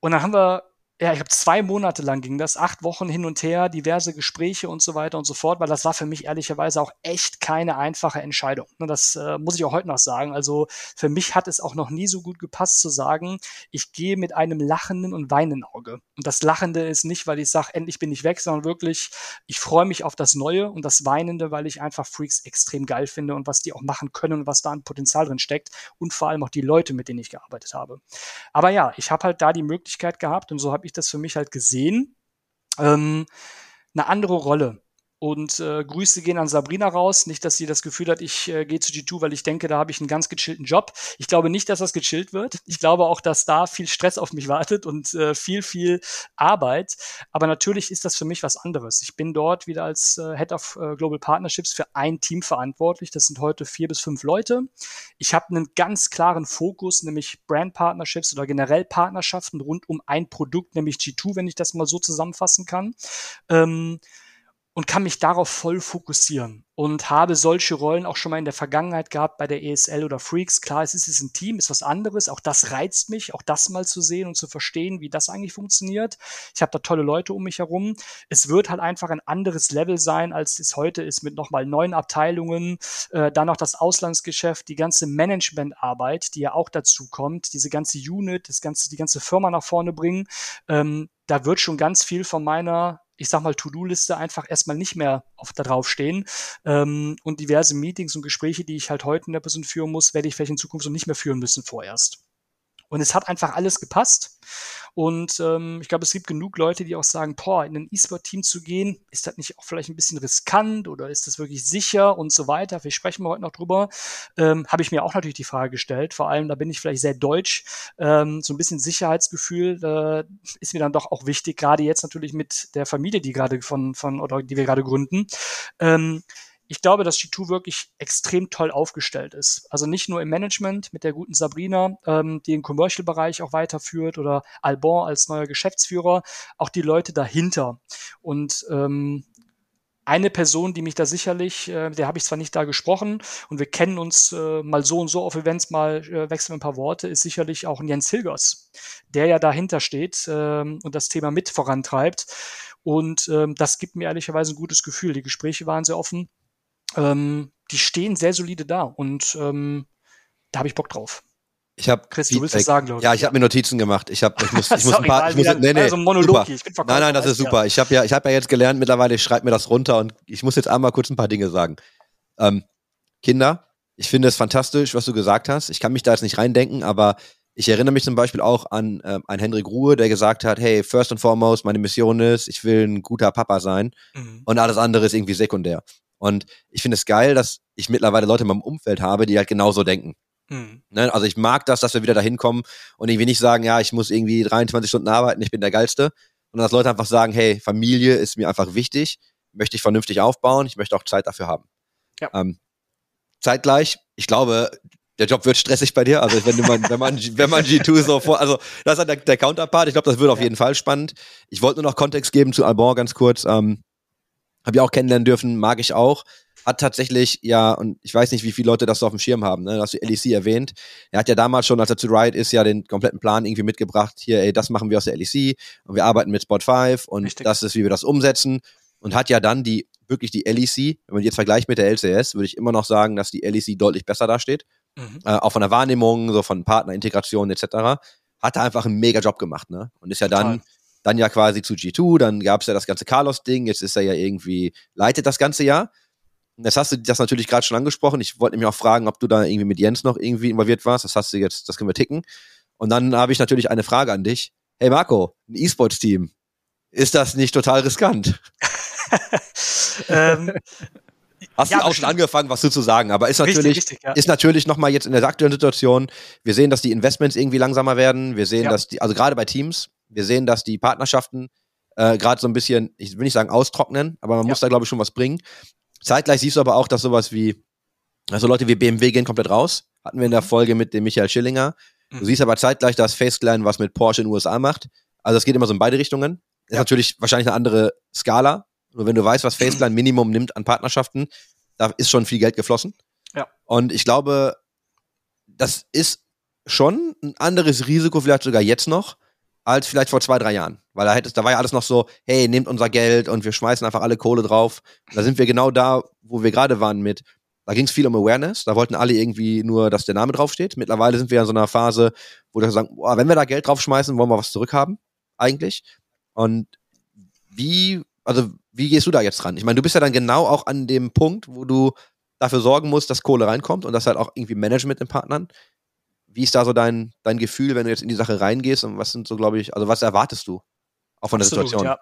und dann haben wir ja, ich habe zwei Monate lang ging das, acht Wochen hin und her, diverse Gespräche und so weiter und so fort, weil das war für mich ehrlicherweise auch echt keine einfache Entscheidung. Ne, das äh, muss ich auch heute noch sagen. Also für mich hat es auch noch nie so gut gepasst zu sagen, ich gehe mit einem lachenden und weinenden Auge. Und das Lachende ist nicht, weil ich sage, endlich bin ich weg, sondern wirklich, ich freue mich auf das Neue und das Weinende, weil ich einfach Freaks extrem geil finde und was die auch machen können und was da an Potenzial drin steckt und vor allem auch die Leute, mit denen ich gearbeitet habe. Aber ja, ich habe halt da die Möglichkeit gehabt und so habe ich das für mich halt gesehen. Ähm, eine andere Rolle. Und äh, Grüße gehen an Sabrina raus. Nicht, dass sie das Gefühl hat, ich äh, gehe zu G2, weil ich denke, da habe ich einen ganz gechillten Job. Ich glaube nicht, dass das gechillt wird. Ich glaube auch, dass da viel Stress auf mich wartet und äh, viel, viel Arbeit. Aber natürlich ist das für mich was anderes. Ich bin dort wieder als äh, Head of äh, Global Partnerships für ein Team verantwortlich. Das sind heute vier bis fünf Leute. Ich habe einen ganz klaren Fokus, nämlich Brand Partnerships oder generell Partnerschaften rund um ein Produkt, nämlich G2, wenn ich das mal so zusammenfassen kann. Ähm, und kann mich darauf voll fokussieren und habe solche Rollen auch schon mal in der Vergangenheit gehabt bei der ESL oder Freaks. Klar, es ist ein Team, ist was anderes. Auch das reizt mich, auch das mal zu sehen und zu verstehen, wie das eigentlich funktioniert. Ich habe da tolle Leute um mich herum. Es wird halt einfach ein anderes Level sein, als es heute ist mit nochmal neun Abteilungen, äh, dann noch das Auslandsgeschäft, die ganze Managementarbeit, die ja auch dazu kommt, diese ganze Unit, das ganze, die ganze Firma nach vorne bringen. Ähm, da wird schon ganz viel von meiner ich sag mal, To-Do-Liste einfach erstmal nicht mehr auf da drauf stehen. Ähm, und diverse Meetings und Gespräche, die ich halt heute in der Person führen muss, werde ich vielleicht in Zukunft so nicht mehr führen müssen vorerst. Und es hat einfach alles gepasst. Und ähm, ich glaube, es gibt genug Leute, die auch sagen, boah, in ein E-Sport-Team zu gehen, ist das nicht auch vielleicht ein bisschen riskant oder ist das wirklich sicher und so weiter? Vielleicht sprechen wir heute noch drüber. Ähm, Habe ich mir auch natürlich die Frage gestellt. Vor allem, da bin ich vielleicht sehr deutsch. Ähm, so ein bisschen Sicherheitsgefühl äh, ist mir dann doch auch wichtig, gerade jetzt natürlich mit der Familie, die gerade von, von oder die wir gerade gründen. Ähm, ich glaube, dass G2 wirklich extrem toll aufgestellt ist. Also nicht nur im Management mit der guten Sabrina, ähm, die den Commercial-Bereich auch weiterführt oder Albon als neuer Geschäftsführer, auch die Leute dahinter. Und ähm, eine Person, die mich da sicherlich, äh, der habe ich zwar nicht da gesprochen und wir kennen uns äh, mal so und so auf Events, mal äh, wechseln ein paar Worte, ist sicherlich auch Jens Hilgers, der ja dahinter steht äh, und das Thema mit vorantreibt. Und ähm, das gibt mir ehrlicherweise ein gutes Gefühl. Die Gespräche waren sehr offen ähm, die stehen sehr solide da und ähm, da habe ich Bock drauf. Ich habe Chris, du willst was sagen, glaube ich. Ja, ich habe mir Notizen gemacht. Ich habe ich muss (laughs) ich muss ein paar ich muss, nee, nee, also Monolog super. Nein, nein, das ist super. Ich habe ja ich habe ja jetzt gelernt mittlerweile, ich schreibe mir das runter und ich muss jetzt einmal kurz ein paar Dinge sagen. Ähm, Kinder, ich finde es fantastisch, was du gesagt hast. Ich kann mich da jetzt nicht reindenken, aber ich erinnere mich zum Beispiel auch an äh, einen Henrik Ruhe, der gesagt hat, hey, first and foremost, meine Mission ist, ich will ein guter Papa sein mhm. und alles andere ist irgendwie sekundär. Und ich finde es geil, dass ich mittlerweile Leute in meinem Umfeld habe, die halt genauso denken. Mhm. Ne? Also ich mag das, dass wir wieder dahin kommen und irgendwie nicht sagen, ja, ich muss irgendwie 23 Stunden arbeiten, ich bin der Geilste. Und dass Leute einfach sagen, hey, Familie ist mir einfach wichtig, möchte ich vernünftig aufbauen, ich möchte auch Zeit dafür haben. Ja. Ähm, zeitgleich, ich glaube, der Job wird stressig bei dir. Also wenn man, wenn man, wenn man G2 (laughs) so vor, also das ist halt der, der Counterpart. Ich glaube, das wird auf jeden Fall spannend. Ich wollte nur noch Kontext geben zu Albon ganz kurz. Ähm, habe ich auch kennenlernen dürfen, mag ich auch. Hat tatsächlich, ja, und ich weiß nicht, wie viele Leute das so auf dem Schirm haben, ne? hast du LEC erwähnt. Er hat ja damals schon, als er zu Riot ist, ja den kompletten Plan irgendwie mitgebracht. Hier, ey, das machen wir aus der LEC und wir arbeiten mit Spot 5 und Richtig. das ist, wie wir das umsetzen. Und hat ja dann die, wirklich die LEC, wenn man jetzt vergleicht mit der LCS, würde ich immer noch sagen, dass die LEC deutlich besser dasteht. Mhm. Äh, auch von der Wahrnehmung, so von Partnerintegration etc. Hat er einfach einen mega Job gemacht, ne? Und ist ja Total. Dann ja quasi zu G2, dann gab es ja das ganze Carlos-Ding, jetzt ist er ja irgendwie, leitet das ganze Jahr. Jetzt hast du das natürlich gerade schon angesprochen. Ich wollte nämlich auch fragen, ob du da irgendwie mit Jens noch irgendwie involviert warst. Das hast du jetzt, das können wir ticken. Und dann habe ich natürlich eine Frage an dich. Hey Marco, ein E-Sports-Team. Ist das nicht total riskant? (laughs) ähm, Hast ja, du auch schon angefangen, was du zu sagen, aber ist natürlich, richtig, richtig, ja. ist natürlich nochmal jetzt in der aktuellen Situation, wir sehen, dass die Investments irgendwie langsamer werden, wir sehen, ja. dass die, also gerade bei Teams, wir sehen, dass die Partnerschaften äh, gerade so ein bisschen, ich will nicht sagen austrocknen, aber man muss da, glaube ich, schon was bringen. Zeitgleich siehst du aber auch, dass sowas wie, also Leute wie BMW gehen komplett raus. Hatten wir in der mhm. Folge mit dem Michael Schillinger. Du mhm. siehst aber zeitgleich, dass FaceClan was mit Porsche in den USA macht. Also es geht immer so in beide Richtungen. Ist natürlich wahrscheinlich eine andere Skala. Nur wenn du weißt, was FaceClan Minimum nimmt an Partnerschaften, da ist schon viel Geld geflossen. Ja. Und ich glaube, das ist schon ein anderes Risiko, vielleicht sogar jetzt noch, als vielleicht vor zwei, drei Jahren. Weil da, hättest, da war ja alles noch so, hey, nehmt unser Geld und wir schmeißen einfach alle Kohle drauf. Da sind wir genau da, wo wir gerade waren mit. Da ging es viel um Awareness. Da wollten alle irgendwie nur, dass der Name draufsteht. Mittlerweile sind wir in so einer Phase, wo wir sagen, boah, wenn wir da Geld draufschmeißen, wollen wir was zurückhaben, eigentlich. Und wie, also wie gehst du da jetzt dran? Ich meine, du bist ja dann genau auch an dem Punkt, wo du dafür sorgen musst, dass Kohle reinkommt und das halt auch irgendwie Management in Partnern. Wie ist da so dein, dein Gefühl, wenn du jetzt in die Sache reingehst und was sind so, glaube ich, also was erwartest du auch von Absolut, der Situation? Ja.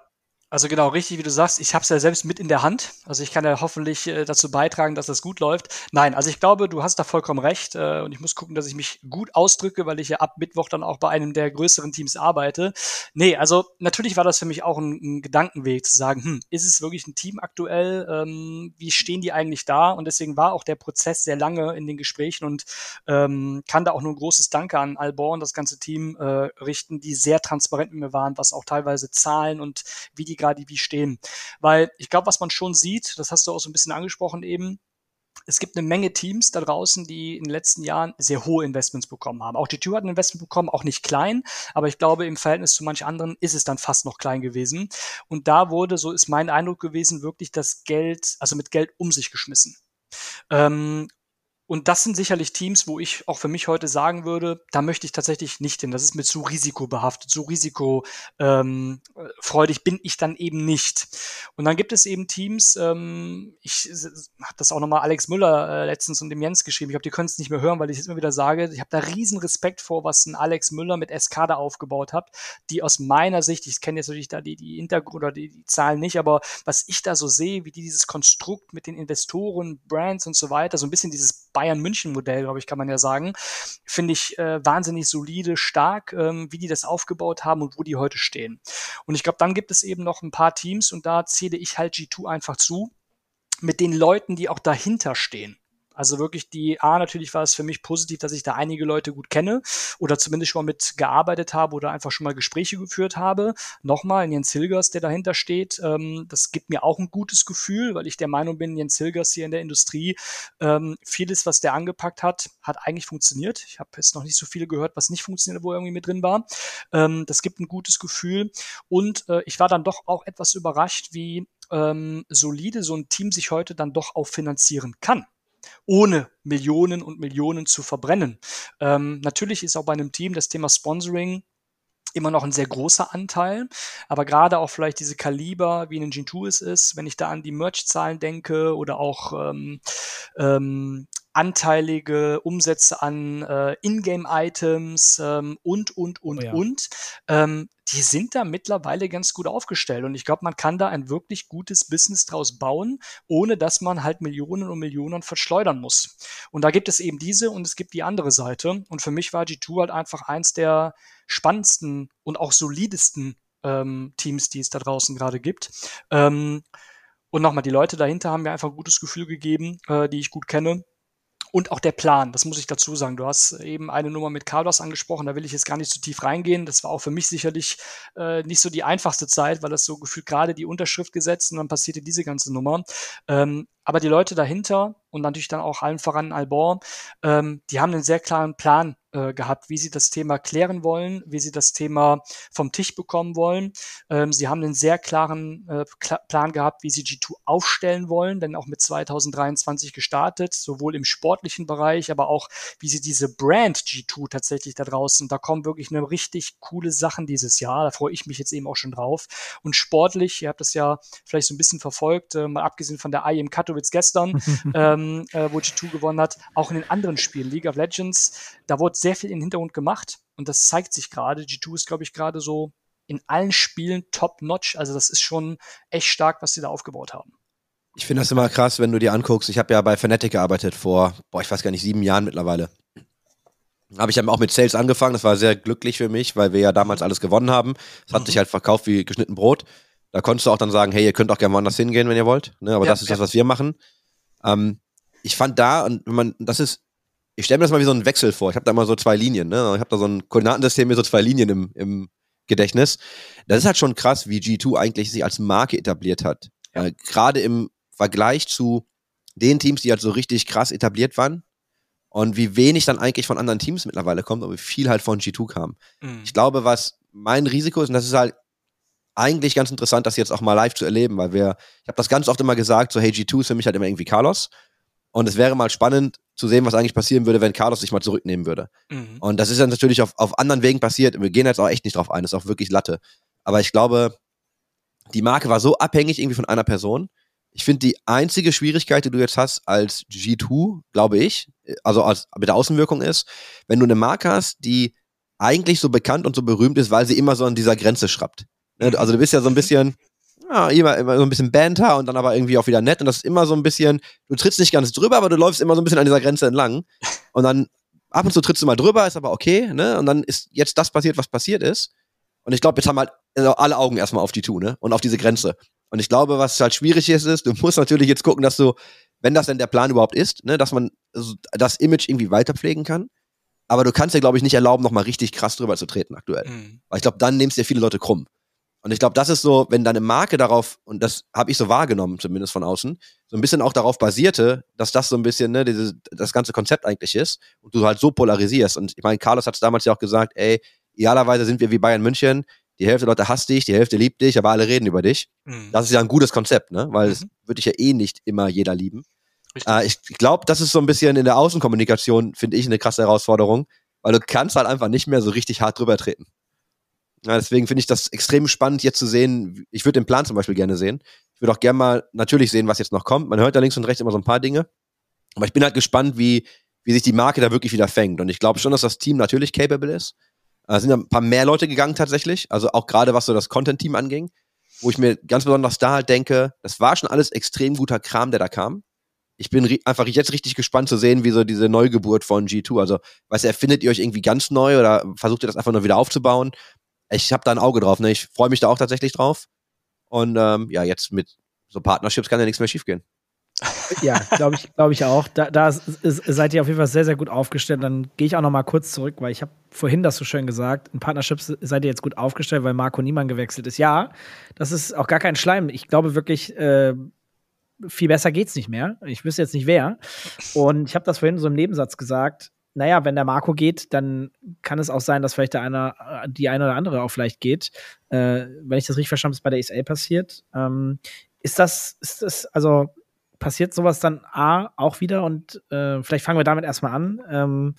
Also genau, richtig, wie du sagst, ich habe es ja selbst mit in der Hand. Also ich kann ja hoffentlich äh, dazu beitragen, dass das gut läuft. Nein, also ich glaube, du hast da vollkommen recht äh, und ich muss gucken, dass ich mich gut ausdrücke, weil ich ja ab Mittwoch dann auch bei einem der größeren Teams arbeite. Nee, also natürlich war das für mich auch ein, ein Gedankenweg zu sagen, hm, ist es wirklich ein Team aktuell? Ähm, wie stehen die eigentlich da? Und deswegen war auch der Prozess sehr lange in den Gesprächen und ähm, kann da auch nur ein großes Danke an Albor und das ganze Team äh, richten, die sehr transparent mit mir waren, was auch teilweise Zahlen und wie die gerade wie stehen. Weil ich glaube, was man schon sieht, das hast du auch so ein bisschen angesprochen eben, es gibt eine Menge Teams da draußen, die in den letzten Jahren sehr hohe Investments bekommen haben. Auch G2 hat ein Investment bekommen, auch nicht klein, aber ich glaube, im Verhältnis zu manch anderen ist es dann fast noch klein gewesen. Und da wurde, so ist mein Eindruck gewesen, wirklich das Geld, also mit Geld um sich geschmissen. Ähm, und das sind sicherlich Teams, wo ich auch für mich heute sagen würde, da möchte ich tatsächlich nicht hin. Das ist mir zu risikobehaftet, zu risikofreudig ähm, bin ich dann eben nicht. Und dann gibt es eben Teams, ähm, ich habe das auch nochmal Alex Müller äh, letztens und dem Jens geschrieben. Ich glaube, die können es nicht mehr hören, weil ich es immer wieder sage. Ich habe da riesen Respekt vor, was ein Alex Müller mit SK aufgebaut hat, die aus meiner Sicht, ich kenne jetzt natürlich da die, die Hintergrund oder die, die Zahlen nicht, aber was ich da so sehe, wie die dieses Konstrukt mit den Investoren, Brands und so weiter, so ein bisschen dieses Bayern München Modell, glaube ich, kann man ja sagen, finde ich äh, wahnsinnig solide, stark, ähm, wie die das aufgebaut haben und wo die heute stehen. Und ich glaube, dann gibt es eben noch ein paar Teams und da zähle ich halt G2 einfach zu mit den Leuten, die auch dahinter stehen. Also wirklich die, A, natürlich war es für mich positiv, dass ich da einige Leute gut kenne oder zumindest schon mal mit gearbeitet habe oder einfach schon mal Gespräche geführt habe. Nochmal, Jens Hilgers, der dahinter steht, ähm, das gibt mir auch ein gutes Gefühl, weil ich der Meinung bin, Jens Hilgers hier in der Industrie, ähm, vieles, was der angepackt hat, hat eigentlich funktioniert. Ich habe jetzt noch nicht so viele gehört, was nicht funktioniert, wo er irgendwie mit drin war. Ähm, das gibt ein gutes Gefühl und äh, ich war dann doch auch etwas überrascht, wie ähm, solide so ein Team sich heute dann doch auch finanzieren kann ohne Millionen und Millionen zu verbrennen. Ähm, natürlich ist auch bei einem Team das Thema Sponsoring immer noch ein sehr großer Anteil, aber gerade auch vielleicht diese Kaliber, wie in den G2 es ist, wenn ich da an die Merch-Zahlen denke oder auch ähm, ähm, anteilige Umsätze an äh, Ingame-Items ähm, und, und, und, oh ja. und. Ähm, die sind da mittlerweile ganz gut aufgestellt. Und ich glaube, man kann da ein wirklich gutes Business draus bauen, ohne dass man halt Millionen und Millionen verschleudern muss. Und da gibt es eben diese und es gibt die andere Seite. Und für mich war G2 halt einfach eins der spannendsten und auch solidesten ähm, Teams, die es da draußen gerade gibt. Ähm, und nochmal, die Leute dahinter haben mir einfach ein gutes Gefühl gegeben, äh, die ich gut kenne und auch der Plan, das muss ich dazu sagen. Du hast eben eine Nummer mit Carlos angesprochen, da will ich jetzt gar nicht zu tief reingehen. Das war auch für mich sicherlich äh, nicht so die einfachste Zeit, weil das so gefühlt gerade die Unterschrift gesetzt und dann passierte diese ganze Nummer. Ähm, aber die Leute dahinter und natürlich dann auch allen voran Albor, ähm, die haben einen sehr klaren Plan äh, gehabt, wie sie das Thema klären wollen, wie sie das Thema vom Tisch bekommen wollen. Ähm, sie haben einen sehr klaren äh, Plan gehabt, wie sie G2 aufstellen wollen, denn auch mit 2023 gestartet, sowohl im sportlichen Bereich, aber auch wie sie diese Brand G2 tatsächlich da draußen, da kommen wirklich eine richtig coole Sachen dieses Jahr. Da freue ich mich jetzt eben auch schon drauf. Und sportlich, ihr habt das ja vielleicht so ein bisschen verfolgt, äh, mal abgesehen von der IM Katowice gestern, (laughs) ähm, äh, wo G2 gewonnen hat, auch in den anderen Spielen, League of Legends, da wurde sehr viel im Hintergrund gemacht und das zeigt sich gerade. G2 ist, glaube ich, gerade so in allen Spielen top-notch. Also das ist schon echt stark, was sie da aufgebaut haben. Ich finde das immer krass, wenn du dir anguckst. Ich habe ja bei Fnatic gearbeitet vor, boah, ich weiß gar nicht, sieben Jahren mittlerweile. Habe ich dann auch mit Sales angefangen. Das war sehr glücklich für mich, weil wir ja damals alles gewonnen haben. Es hat mhm. sich halt verkauft wie geschnitten Brot. Da konntest du auch dann sagen, hey, ihr könnt auch gerne woanders hingehen, wenn ihr wollt. Ne, aber ja, das ist ja. das, was wir machen. Ähm, ich fand da, und man, das ist ich stelle mir das mal wie so einen Wechsel vor. Ich habe da mal so zwei Linien, ne? Ich habe da so ein Koordinatensystem mit so zwei Linien im, im Gedächtnis. Das ist halt schon krass, wie G2 eigentlich sich als Marke etabliert hat. Ja. Äh, Gerade im Vergleich zu den Teams, die halt so richtig krass etabliert waren. Und wie wenig dann eigentlich von anderen Teams mittlerweile kommt, aber wie viel halt von G2 kam. Mhm. Ich glaube, was mein Risiko ist, und das ist halt eigentlich ganz interessant, das jetzt auch mal live zu erleben, weil wir, ich habe das ganz oft immer gesagt, so hey, G2 ist für mich halt immer irgendwie Carlos. Und es wäre mal spannend zu sehen, was eigentlich passieren würde, wenn Carlos sich mal zurücknehmen würde. Mhm. Und das ist dann natürlich auf, auf anderen Wegen passiert. Wir gehen jetzt auch echt nicht drauf ein, das ist auch wirklich Latte. Aber ich glaube, die Marke war so abhängig irgendwie von einer Person. Ich finde, die einzige Schwierigkeit, die du jetzt hast als G2, glaube ich, also als, mit der Außenwirkung ist, wenn du eine Marke hast, die eigentlich so bekannt und so berühmt ist, weil sie immer so an dieser Grenze schrappt. Ne, Also du bist ja so ein bisschen, ja, immer, immer so ein bisschen Banter und dann aber irgendwie auch wieder nett und das ist immer so ein bisschen, du trittst nicht ganz drüber, aber du läufst immer so ein bisschen an dieser Grenze entlang (laughs) und dann ab und zu trittst du mal drüber, ist aber okay, ne? Und dann ist jetzt das passiert, was passiert ist. Und ich glaube, jetzt haben halt also alle Augen erstmal auf die Tu, ne? Und auf diese Grenze. Und ich glaube, was halt schwierig ist, ist, du musst natürlich jetzt gucken, dass du, wenn das denn der Plan überhaupt ist, ne, dass man das Image irgendwie weiterpflegen kann. Aber du kannst dir, glaube ich, nicht erlauben, nochmal richtig krass drüber zu treten aktuell. Mhm. Weil ich glaube, dann nimmst dir viele Leute krumm. Und ich glaube, das ist so, wenn deine Marke darauf, und das habe ich so wahrgenommen, zumindest von außen, so ein bisschen auch darauf basierte, dass das so ein bisschen, ne, dieses, das ganze Konzept eigentlich ist und du halt so polarisierst. Und ich meine, Carlos hat es damals ja auch gesagt, ey, idealerweise sind wir wie Bayern München, die Hälfte der Leute hasst dich, die Hälfte liebt dich, aber alle reden über dich. Mhm. Das ist ja ein gutes Konzept, ne? Weil es Mhm. würde dich ja eh nicht immer jeder lieben. Äh, ich ich glaube, das ist so ein bisschen in der Außenkommunikation, finde ich, eine krasse Herausforderung, weil du kannst halt einfach nicht mehr so richtig hart drüber treten. Ja, deswegen finde ich das extrem spannend, jetzt zu sehen. Ich würde den Plan zum Beispiel gerne sehen. Ich würde auch gerne mal natürlich sehen, was jetzt noch kommt. Man hört da links und rechts immer so ein paar Dinge. Aber ich bin halt gespannt, wie, wie sich die Marke da wirklich wieder fängt. Und ich glaube schon, dass das Team natürlich capable ist. Äh, Es sind ja ein paar mehr Leute gegangen tatsächlich. Also auch gerade was so das Content-Team anging. Wo ich mir ganz besonders da halt denke, das war schon alles extrem guter Kram, der da kam. Ich bin einfach jetzt richtig gespannt zu sehen, wie so diese Neugeburt von G2. Also, weißt du, erfindet ihr euch irgendwie ganz neu oder versucht ihr das einfach nur wieder aufzubauen? Ich habe da ein Auge drauf, ne? Ich freue mich da auch tatsächlich drauf. Und ähm, ja, jetzt mit so Partnerships kann ja nichts mehr schiefgehen. Ja, glaube ich, glaube ich auch. Da, da ist, ist, seid ihr auf jeden Fall sehr, sehr gut aufgestellt. Dann gehe ich auch noch mal kurz zurück, weil ich habe vorhin das so schön gesagt. In Partnerships seid ihr jetzt gut aufgestellt, weil Marco Niemann gewechselt ist. Ja, das ist auch gar kein Schleim. Ich glaube wirklich, äh, viel besser geht's nicht mehr. Ich wüsste jetzt nicht wer. Und ich habe das vorhin so im Nebensatz gesagt. Naja, wenn der Marco geht, dann kann es auch sein, dass vielleicht der eine, die eine oder andere auch vielleicht geht. Äh, wenn ich das richtig verstanden habe, ist bei der ESL passiert. Ähm, ist das, ist das, also passiert sowas dann A auch wieder und äh, vielleicht fangen wir damit erstmal an. Ähm,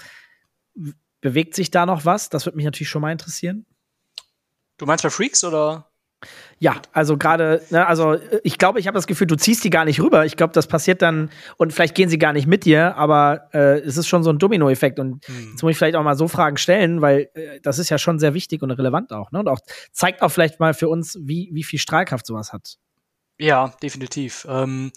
bewegt sich da noch was? Das würde mich natürlich schon mal interessieren. Du meinst bei Freaks oder? Ja, also gerade, ne, also äh, ich glaube, ich habe das Gefühl, du ziehst die gar nicht rüber. Ich glaube, das passiert dann und vielleicht gehen sie gar nicht mit dir, aber äh, es ist schon so ein Dominoeffekt und Hm. jetzt muss ich vielleicht auch mal so Fragen stellen, weil äh, das ist ja schon sehr wichtig und relevant auch, ne? Und auch zeigt auch vielleicht mal für uns, wie, wie viel Strahlkraft sowas hat. Ja, definitiv. Ähm,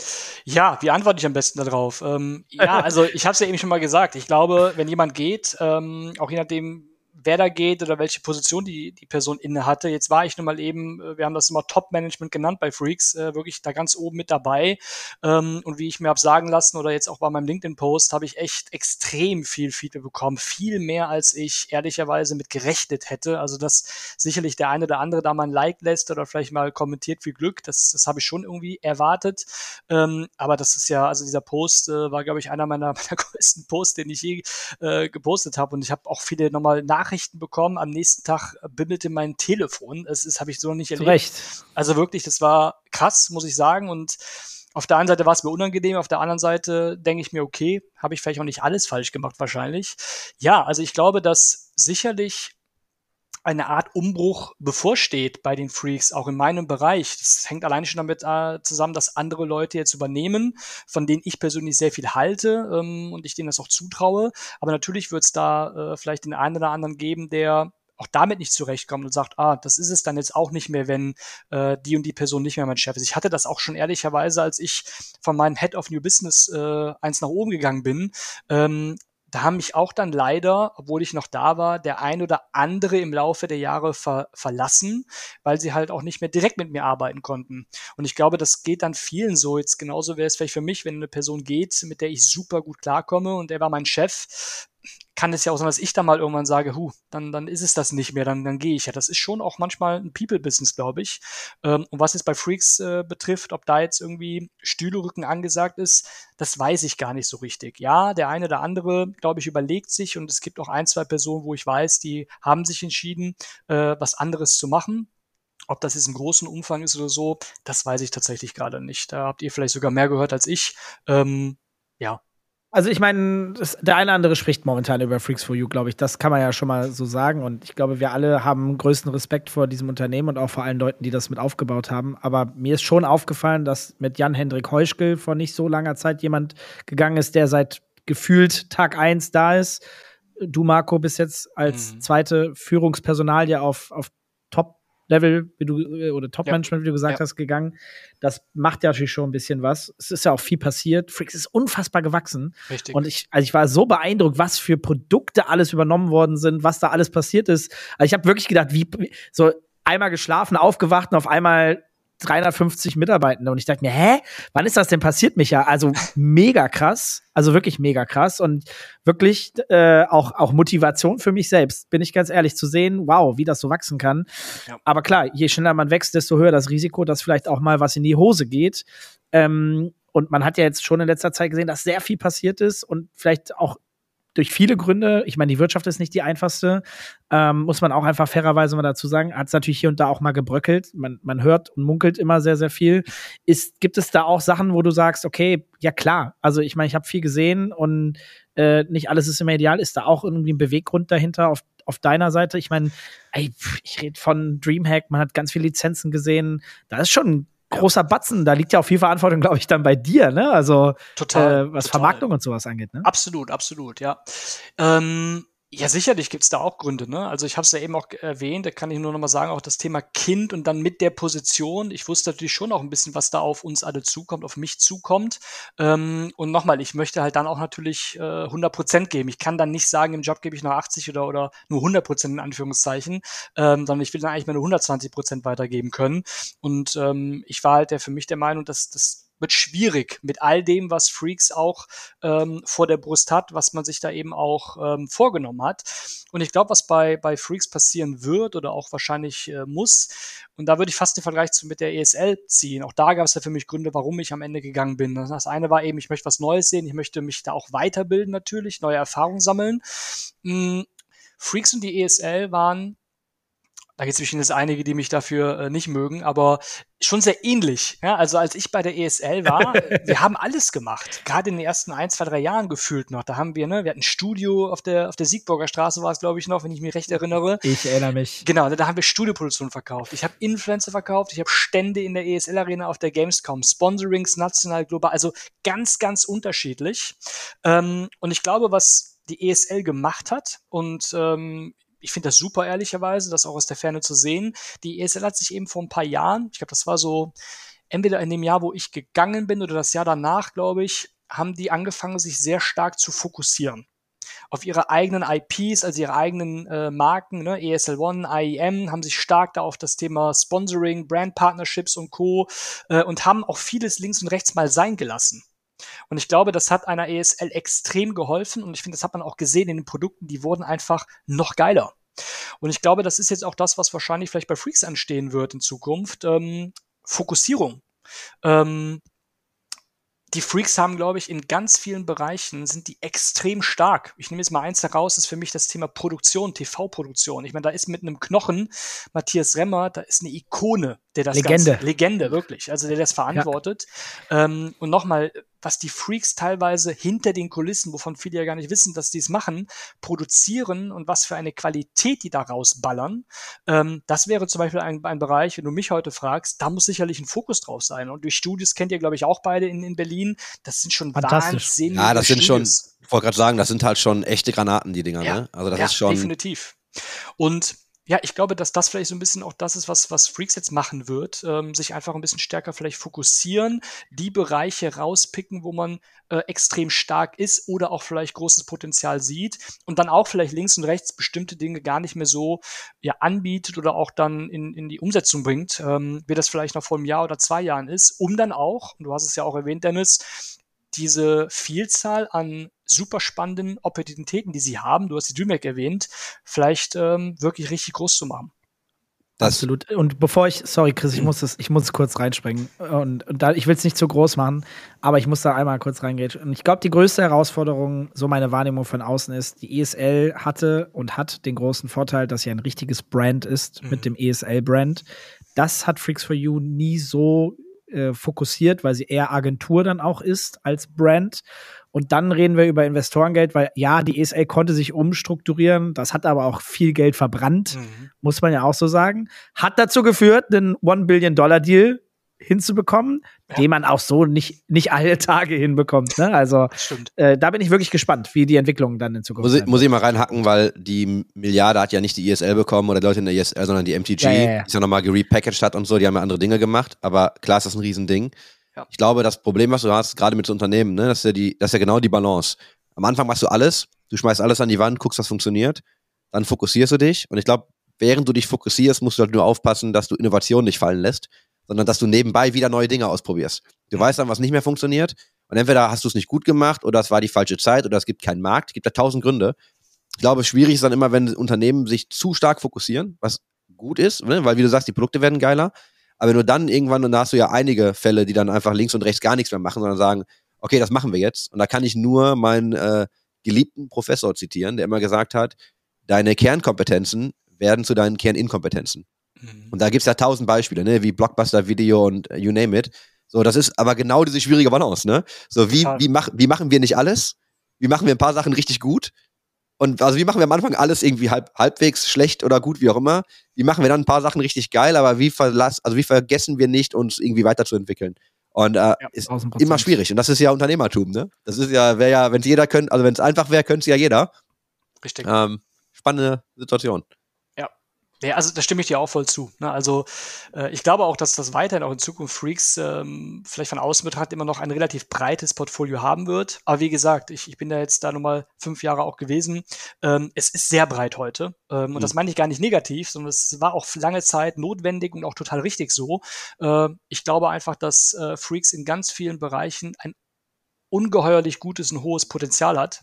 ja, wie antworte ich am besten darauf? Ähm, ja, also ich habe es ja eben schon mal gesagt. Ich glaube, wenn jemand geht, ähm, auch je nachdem, wer da geht oder welche Position die, die Person inne hatte. Jetzt war ich nun mal eben, äh, wir haben das immer Top-Management genannt bei Freaks, äh, wirklich da ganz oben mit dabei. Ähm, und wie ich mir habe sagen lassen oder jetzt auch bei meinem LinkedIn-Post, habe ich echt extrem viel Feedback bekommen. Viel mehr, als ich ehrlicherweise mit gerechnet hätte. Also, dass sicherlich der eine oder andere da mal ein Like lässt oder vielleicht mal kommentiert, viel Glück. Das, das habe ich schon irgendwie erwartet. Ähm, aber das ist ja, also dieser Post äh, war, glaube ich, einer meiner, (laughs) meiner größten Posts, den ich je äh, gepostet habe. Und ich habe auch viele nochmal Nachrichten bekommen. Am nächsten Tag bimmelte mein Telefon. Das ist, habe ich so noch nicht erlebt. Recht. Also wirklich, das war krass, muss ich sagen. Und auf der einen Seite war es mir unangenehm, auf der anderen Seite denke ich mir, okay, habe ich vielleicht auch nicht alles falsch gemacht, wahrscheinlich. Ja, also ich glaube, dass sicherlich eine Art Umbruch bevorsteht bei den Freaks, auch in meinem Bereich. Das hängt allein schon damit äh, zusammen, dass andere Leute jetzt übernehmen, von denen ich persönlich sehr viel halte ähm, und ich denen das auch zutraue. Aber natürlich wird es da äh, vielleicht den einen oder anderen geben, der auch damit nicht zurechtkommt und sagt, ah, das ist es dann jetzt auch nicht mehr, wenn äh, die und die Person nicht mehr mein Chef ist. Ich hatte das auch schon ehrlicherweise, als ich von meinem Head of New Business äh, eins nach oben gegangen bin. Ähm, da haben mich auch dann leider, obwohl ich noch da war, der ein oder andere im Laufe der Jahre ver verlassen, weil sie halt auch nicht mehr direkt mit mir arbeiten konnten. Und ich glaube, das geht dann vielen so. Jetzt genauso wäre es vielleicht für mich, wenn eine Person geht, mit der ich super gut klarkomme und der war mein Chef. Kann es ja auch sein, dass ich da mal irgendwann sage, hu, dann, dann ist es das nicht mehr, dann, dann gehe ich ja. Das ist schon auch manchmal ein People-Business, glaube ich. Ähm, und was es bei Freaks äh, betrifft, ob da jetzt irgendwie Stühlerücken angesagt ist, das weiß ich gar nicht so richtig. Ja, der eine oder andere, glaube ich, überlegt sich und es gibt auch ein, zwei Personen, wo ich weiß, die haben sich entschieden, äh, was anderes zu machen. Ob das jetzt im großen Umfang ist oder so, das weiß ich tatsächlich gerade nicht. Da habt ihr vielleicht sogar mehr gehört als ich. Ähm, ja, also ich meine, der eine oder andere spricht momentan über Freaks for You, glaube ich. Das kann man ja schon mal so sagen. Und ich glaube, wir alle haben größten Respekt vor diesem Unternehmen und auch vor allen Leuten, die das mit aufgebaut haben. Aber mir ist schon aufgefallen, dass mit Jan-Hendrik Heuschkel vor nicht so langer Zeit jemand gegangen ist, der seit gefühlt Tag 1 da ist. Du, Marco, bist jetzt als mhm. zweite Führungspersonalie auf, auf Top Level, wie du, äh, oder Top-Management, wie du gesagt ja. hast, gegangen. Das macht ja natürlich schon ein bisschen was. Es ist ja auch viel passiert. Freaks ist unfassbar gewachsen. Richtig. Und ich, also ich war so beeindruckt, was für Produkte alles übernommen worden sind, was da alles passiert ist. Also ich habe wirklich gedacht, wie, so einmal geschlafen, aufgewacht und auf einmal 350 Mitarbeitende. Und ich dachte mir, hä, wann ist das denn passiert, Micha? Also mega krass. Also wirklich mega krass und wirklich äh, auch, auch Motivation für mich selbst, bin ich ganz ehrlich, zu sehen, wow, wie das so wachsen kann. Ja. Aber klar, je schneller man wächst, desto höher das Risiko, dass vielleicht auch mal was in die Hose geht. Ähm, und man hat ja jetzt schon in letzter Zeit gesehen, dass sehr viel passiert ist und vielleicht auch durch viele Gründe. Ich meine, die Wirtschaft ist nicht die einfachste, ähm, muss man auch einfach fairerweise mal dazu sagen. Hat es natürlich hier und da auch mal gebröckelt. Man, man hört und munkelt immer sehr, sehr viel. Ist, gibt es da auch Sachen, wo du sagst, okay, ja klar, also ich meine, ich habe viel gesehen und äh, nicht alles ist immer ideal. Ist da auch irgendwie ein Beweggrund dahinter auf, auf deiner Seite? Ich meine, ich rede von Dreamhack, man hat ganz viele Lizenzen gesehen. Da ist schon großer Batzen. Da liegt ja auch viel Verantwortung, glaube ich, dann bei dir, ne? Also total, äh, was total. Vermarktung und sowas angeht, ne? Absolut, absolut, ja. Ähm, ja, sicherlich gibt's da auch Gründe. Ne? Also ich habe es ja eben auch erwähnt, da kann ich nur noch mal sagen, auch das Thema Kind und dann mit der Position. Ich wusste natürlich schon auch ein bisschen, was da auf uns alle zukommt, auf mich zukommt. Ähm, und nochmal, ich möchte halt dann auch natürlich äh, 100 Prozent geben. Ich kann dann nicht sagen, im Job gebe ich noch 80 oder, oder nur 100 Prozent in Anführungszeichen, ähm, sondern ich will dann eigentlich meine 120 Prozent weitergeben können. Und ähm, ich war halt der für mich der Meinung, dass das wird schwierig mit all dem, was Freaks auch ähm, vor der Brust hat, was man sich da eben auch ähm, vorgenommen hat. Und ich glaube, was bei, bei Freaks passieren wird oder auch wahrscheinlich äh, muss, und da würde ich fast den Vergleich zu, mit der ESL ziehen. Auch da gab es ja für mich Gründe, warum ich am Ende gegangen bin. Das eine war eben, ich möchte was Neues sehen, ich möchte mich da auch weiterbilden natürlich, neue Erfahrungen sammeln. Mhm. Freaks und die ESL waren da gibt es bestimmt einige, die mich dafür äh, nicht mögen, aber schon sehr ähnlich. Ja? Also als ich bei der ESL war, (laughs) wir haben alles gemacht. Gerade in den ersten ein, zwei, drei Jahren gefühlt noch. Da haben wir, ne, wir hatten ein Studio auf der, auf der Siegburger Straße war es, glaube ich, noch, wenn ich mich recht erinnere. Ich erinnere mich. Genau, da haben wir Studioproduktion verkauft. Ich habe Influencer verkauft, ich habe Stände in der ESL Arena auf der Gamescom, Sponsorings national, global, also ganz, ganz unterschiedlich. Ähm, und ich glaube, was die ESL gemacht hat und ähm, ich finde das super, ehrlicherweise, das auch aus der Ferne zu sehen. Die ESL hat sich eben vor ein paar Jahren, ich glaube, das war so entweder in dem Jahr, wo ich gegangen bin oder das Jahr danach, glaube ich, haben die angefangen, sich sehr stark zu fokussieren auf ihre eigenen IPs, also ihre eigenen äh, Marken, ne, ESL One, IEM, haben sich stark da auf das Thema Sponsoring, Brand Partnerships und Co. Äh, und haben auch vieles links und rechts mal sein gelassen. Und ich glaube, das hat einer ESL extrem geholfen und ich finde, das hat man auch gesehen in den Produkten, die wurden einfach noch geiler. Und ich glaube, das ist jetzt auch das, was wahrscheinlich vielleicht bei Freaks anstehen wird in Zukunft. Ähm, Fokussierung. Ähm, die Freaks haben, glaube ich, in ganz vielen Bereichen sind die extrem stark. Ich nehme jetzt mal eins heraus, ist für mich das Thema Produktion, TV-Produktion. Ich meine, da ist mit einem Knochen Matthias Remmer, da ist eine Ikone, der das Legende. Ganze, Legende, wirklich, also der das verantwortet. Ja. Ähm, und nochmal, was die Freaks teilweise hinter den Kulissen, wovon viele ja gar nicht wissen, dass die es machen, produzieren und was für eine Qualität die da rausballern, ähm, das wäre zum Beispiel ein, ein Bereich, wenn du mich heute fragst, da muss sicherlich ein Fokus drauf sein. Und durch Studios kennt ihr, glaube ich, auch beide in, in Berlin. Das sind schon wahnsinnige Ja, das sind Studios. schon, ich wollte gerade sagen, das sind halt schon echte Granaten, die Dinger, ja. ne? Also das ja, ist schon. Definitiv. Und ja, ich glaube, dass das vielleicht so ein bisschen auch das ist, was, was Freaks jetzt machen wird, ähm, sich einfach ein bisschen stärker vielleicht fokussieren, die Bereiche rauspicken, wo man äh, extrem stark ist oder auch vielleicht großes Potenzial sieht und dann auch vielleicht links und rechts bestimmte Dinge gar nicht mehr so ja, anbietet oder auch dann in, in die Umsetzung bringt, ähm, wie das vielleicht noch vor einem Jahr oder zwei Jahren ist, um dann auch, und du hast es ja auch erwähnt, Dennis, diese Vielzahl an super spannenden Opportunitäten, die sie haben, du hast die DreamHack erwähnt, vielleicht ähm, wirklich richtig groß zu machen. Das Absolut. Und bevor ich, sorry Chris, ich muss das, ich muss kurz reinspringen. Und, und da, ich will es nicht zu groß machen, aber ich muss da einmal kurz reingehen. Und ich glaube, die größte Herausforderung, so meine Wahrnehmung von außen ist, die ESL hatte und hat den großen Vorteil, dass sie ein richtiges Brand ist mhm. mit dem ESL-Brand. Das hat Freaks for You nie so äh, fokussiert, weil sie eher Agentur dann auch ist als Brand. Und dann reden wir über Investorengeld, weil ja, die ESL konnte sich umstrukturieren. Das hat aber auch viel Geld verbrannt, mhm. muss man ja auch so sagen. Hat dazu geführt, einen One-Billion-Dollar-Deal hinzubekommen, ja. den man auch so nicht, nicht alle (laughs) Tage hinbekommt. Ne? Also äh, da bin ich wirklich gespannt, wie die Entwicklung dann in Zukunft muss ich, muss ich mal reinhacken, weil die Milliarde hat ja nicht die ESL bekommen oder die Leute in der ESL, sondern die MTG, ja, ja, die es ja nochmal gerepackaged hat und so, die haben ja andere Dinge gemacht, aber klar ist das ein Riesending. Ja. Ich glaube, das Problem, was du hast, gerade mit so Unternehmen, ne, das, ist ja die, das ist ja genau die Balance. Am Anfang machst du alles, du schmeißt alles an die Wand, guckst, was funktioniert, dann fokussierst du dich und ich glaube, während du dich fokussierst, musst du halt nur aufpassen, dass du Innovation nicht fallen lässt, sondern dass du nebenbei wieder neue Dinge ausprobierst. Du weißt dann, was nicht mehr funktioniert und entweder hast du es nicht gut gemacht oder es war die falsche Zeit oder es gibt keinen Markt, es gibt da tausend Gründe. Ich glaube, schwierig ist dann immer, wenn Unternehmen sich zu stark fokussieren, was gut ist, ne? weil wie du sagst, die Produkte werden geiler, aber nur dann irgendwann, und da hast du ja einige Fälle, die dann einfach links und rechts gar nichts mehr machen, sondern sagen, okay, das machen wir jetzt. Und da kann ich nur meinen äh, geliebten Professor zitieren, der immer gesagt hat, deine Kernkompetenzen werden zu deinen Kerninkompetenzen. Mhm. Und da gibt's ja tausend Beispiele, ne, wie Blockbuster, Video und uh, you name it. So, das ist aber genau diese schwierige Balance, ne? So, wie, wie, mach, wie machen wir nicht alles? Wie machen wir ein paar Sachen richtig gut? Und also wie machen wir am Anfang alles irgendwie halb, halbwegs schlecht oder gut, wie auch immer? Wie machen wir dann ein paar Sachen richtig geil, aber wie verlass, also wie vergessen wir nicht, uns irgendwie weiterzuentwickeln? Und äh, ja, ist immer schwierig. Und das ist ja Unternehmertum, ne? Das ist ja, wäre ja, wenn es jeder könnte, also wenn es einfach wäre, könnte es ja jeder. Richtig. Ähm, spannende Situation. Ja, also da stimme ich dir auch voll zu. Ne? Also äh, ich glaube auch, dass das weiterhin auch in Zukunft Freaks ähm, vielleicht von außen betrachtet immer noch ein relativ breites Portfolio haben wird. Aber wie gesagt, ich, ich bin da jetzt da nochmal fünf Jahre auch gewesen. Ähm, es ist sehr breit heute. Ähm, mhm. Und das meine ich gar nicht negativ, sondern es war auch lange Zeit notwendig und auch total richtig so. Äh, ich glaube einfach, dass äh, Freaks in ganz vielen Bereichen ein ungeheuerlich gutes und hohes Potenzial hat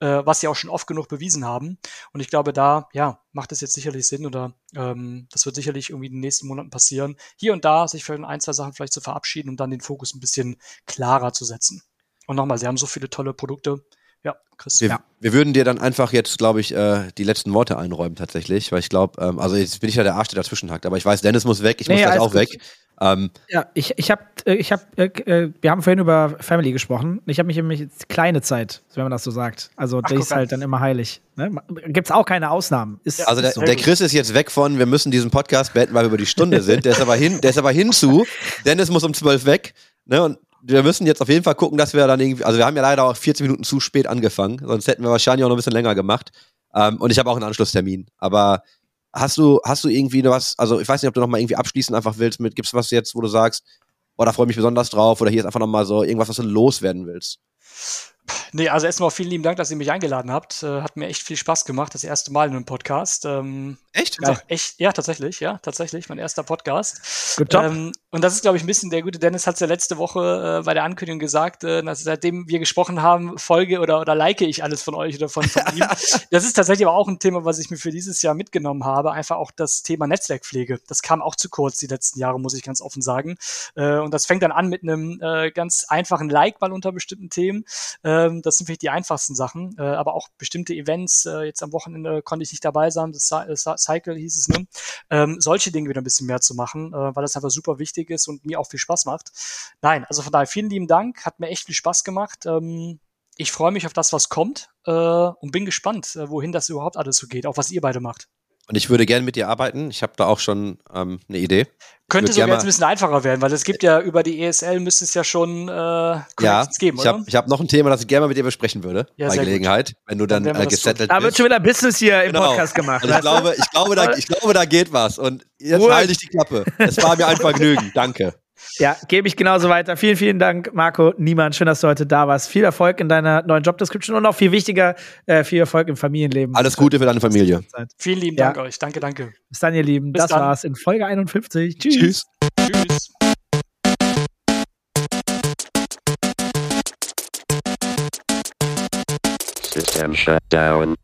äh, was sie auch schon oft genug bewiesen haben. Und ich glaube, da, ja, macht es jetzt sicherlich Sinn oder ähm, das wird sicherlich irgendwie in den nächsten Monaten passieren, hier und da sich für ein, zwei Sachen vielleicht zu verabschieden und dann den Fokus ein bisschen klarer zu setzen. Und nochmal, sie haben so viele tolle Produkte. Ja, Chris. Wir, ja. wir würden dir dann einfach jetzt, glaube ich, äh, die letzten Worte einräumen tatsächlich, weil ich glaube, ähm, also jetzt bin ich ja der Arsch, der dazwischen hackt, aber ich weiß, Dennis muss weg, ich nee, muss gleich auch gut. weg. Ähm, ja, ich, ich habe, äh, ich hab, äh, äh, wir haben vorhin über Family gesprochen. Ich habe mich nämlich kleine Zeit, wenn man das so sagt. Also Ach, die ist halt dann immer heilig. Ne? Gibt es auch keine Ausnahmen. Ist, also der, der Chris ist jetzt weg von, wir müssen diesen Podcast beenden, weil wir über die Stunde sind. Der ist aber hin, der ist aber hinzu. (laughs) Dennis muss um zwölf weg. Ne? Und wir müssen jetzt auf jeden Fall gucken, dass wir dann irgendwie, also wir haben ja leider auch 14 Minuten zu spät angefangen, sonst hätten wir wahrscheinlich auch noch ein bisschen länger gemacht. Ähm, und ich habe auch einen Anschlusstermin. Aber hast du, hast du irgendwie was, also ich weiß nicht, ob du noch mal irgendwie abschließen einfach willst mit, gibt's was jetzt, wo du sagst, boah, da freue ich mich besonders drauf oder hier ist einfach noch mal so irgendwas, was du loswerden willst? Nee, also erstmal vielen lieben Dank, dass ihr mich eingeladen habt. Äh, hat mir echt viel Spaß gemacht, das erste Mal in einem Podcast. Ähm, echt? Ja. echt? Ja, tatsächlich, ja, tatsächlich, mein erster Podcast. Good job. Ähm, und das ist, glaube ich, ein bisschen, der gute Dennis hat es ja letzte Woche äh, bei der Ankündigung gesagt, äh, dass seitdem wir gesprochen haben, folge oder, oder like ich alles von euch oder von, von ihm. (laughs) das ist tatsächlich aber auch ein Thema, was ich mir für dieses Jahr mitgenommen habe. Einfach auch das Thema Netzwerkpflege. Das kam auch zu kurz die letzten Jahre, muss ich ganz offen sagen. Äh, und das fängt dann an mit einem äh, ganz einfachen Like mal unter bestimmten Themen. Ähm, das sind vielleicht die einfachsten Sachen, äh, aber auch bestimmte Events. Äh, jetzt am Wochenende konnte ich nicht dabei sein, das äh, Cycle hieß es, ne? Ähm, solche Dinge wieder ein bisschen mehr zu machen, äh, weil das einfach super wichtig ist und mir auch viel Spaß macht. Nein, also von daher vielen lieben Dank, hat mir echt viel Spaß gemacht. Ähm, ich freue mich auf das, was kommt äh, und bin gespannt, äh, wohin das überhaupt alles so geht, auch was ihr beide macht. Und ich würde gerne mit dir arbeiten. Ich habe da auch schon ähm, eine Idee. Könnte sogar jetzt ein bisschen einfacher werden, weil es gibt ja über die ESL müsste es ja schon äh, ja, geben, ich habe hab noch ein Thema, das ich gerne mal mit dir besprechen würde, ja, bei Gelegenheit, gut. wenn du dann, dann äh, gesettelt bist. Da wird schon wieder Business hier im genau. Podcast gemacht. Also ich, glaube, ich, glaube, da, ich glaube, da geht was. Und jetzt halte ich die Klappe. Es war mir ein Vergnügen. Danke. Ja, gebe ich genauso weiter. Vielen, vielen Dank, Marco. Niemand, schön, dass du heute da warst. Viel Erfolg in deiner neuen Jobdescription und noch viel wichtiger, äh, viel Erfolg im Familienleben. Alles Gute für deine Familie. Vielen lieben Dank ja. euch. Danke, danke. Bis dann, ihr Lieben. Bis das dann. war's in Folge 51. Tschüss. Tschüss. Tschüss. System shut down.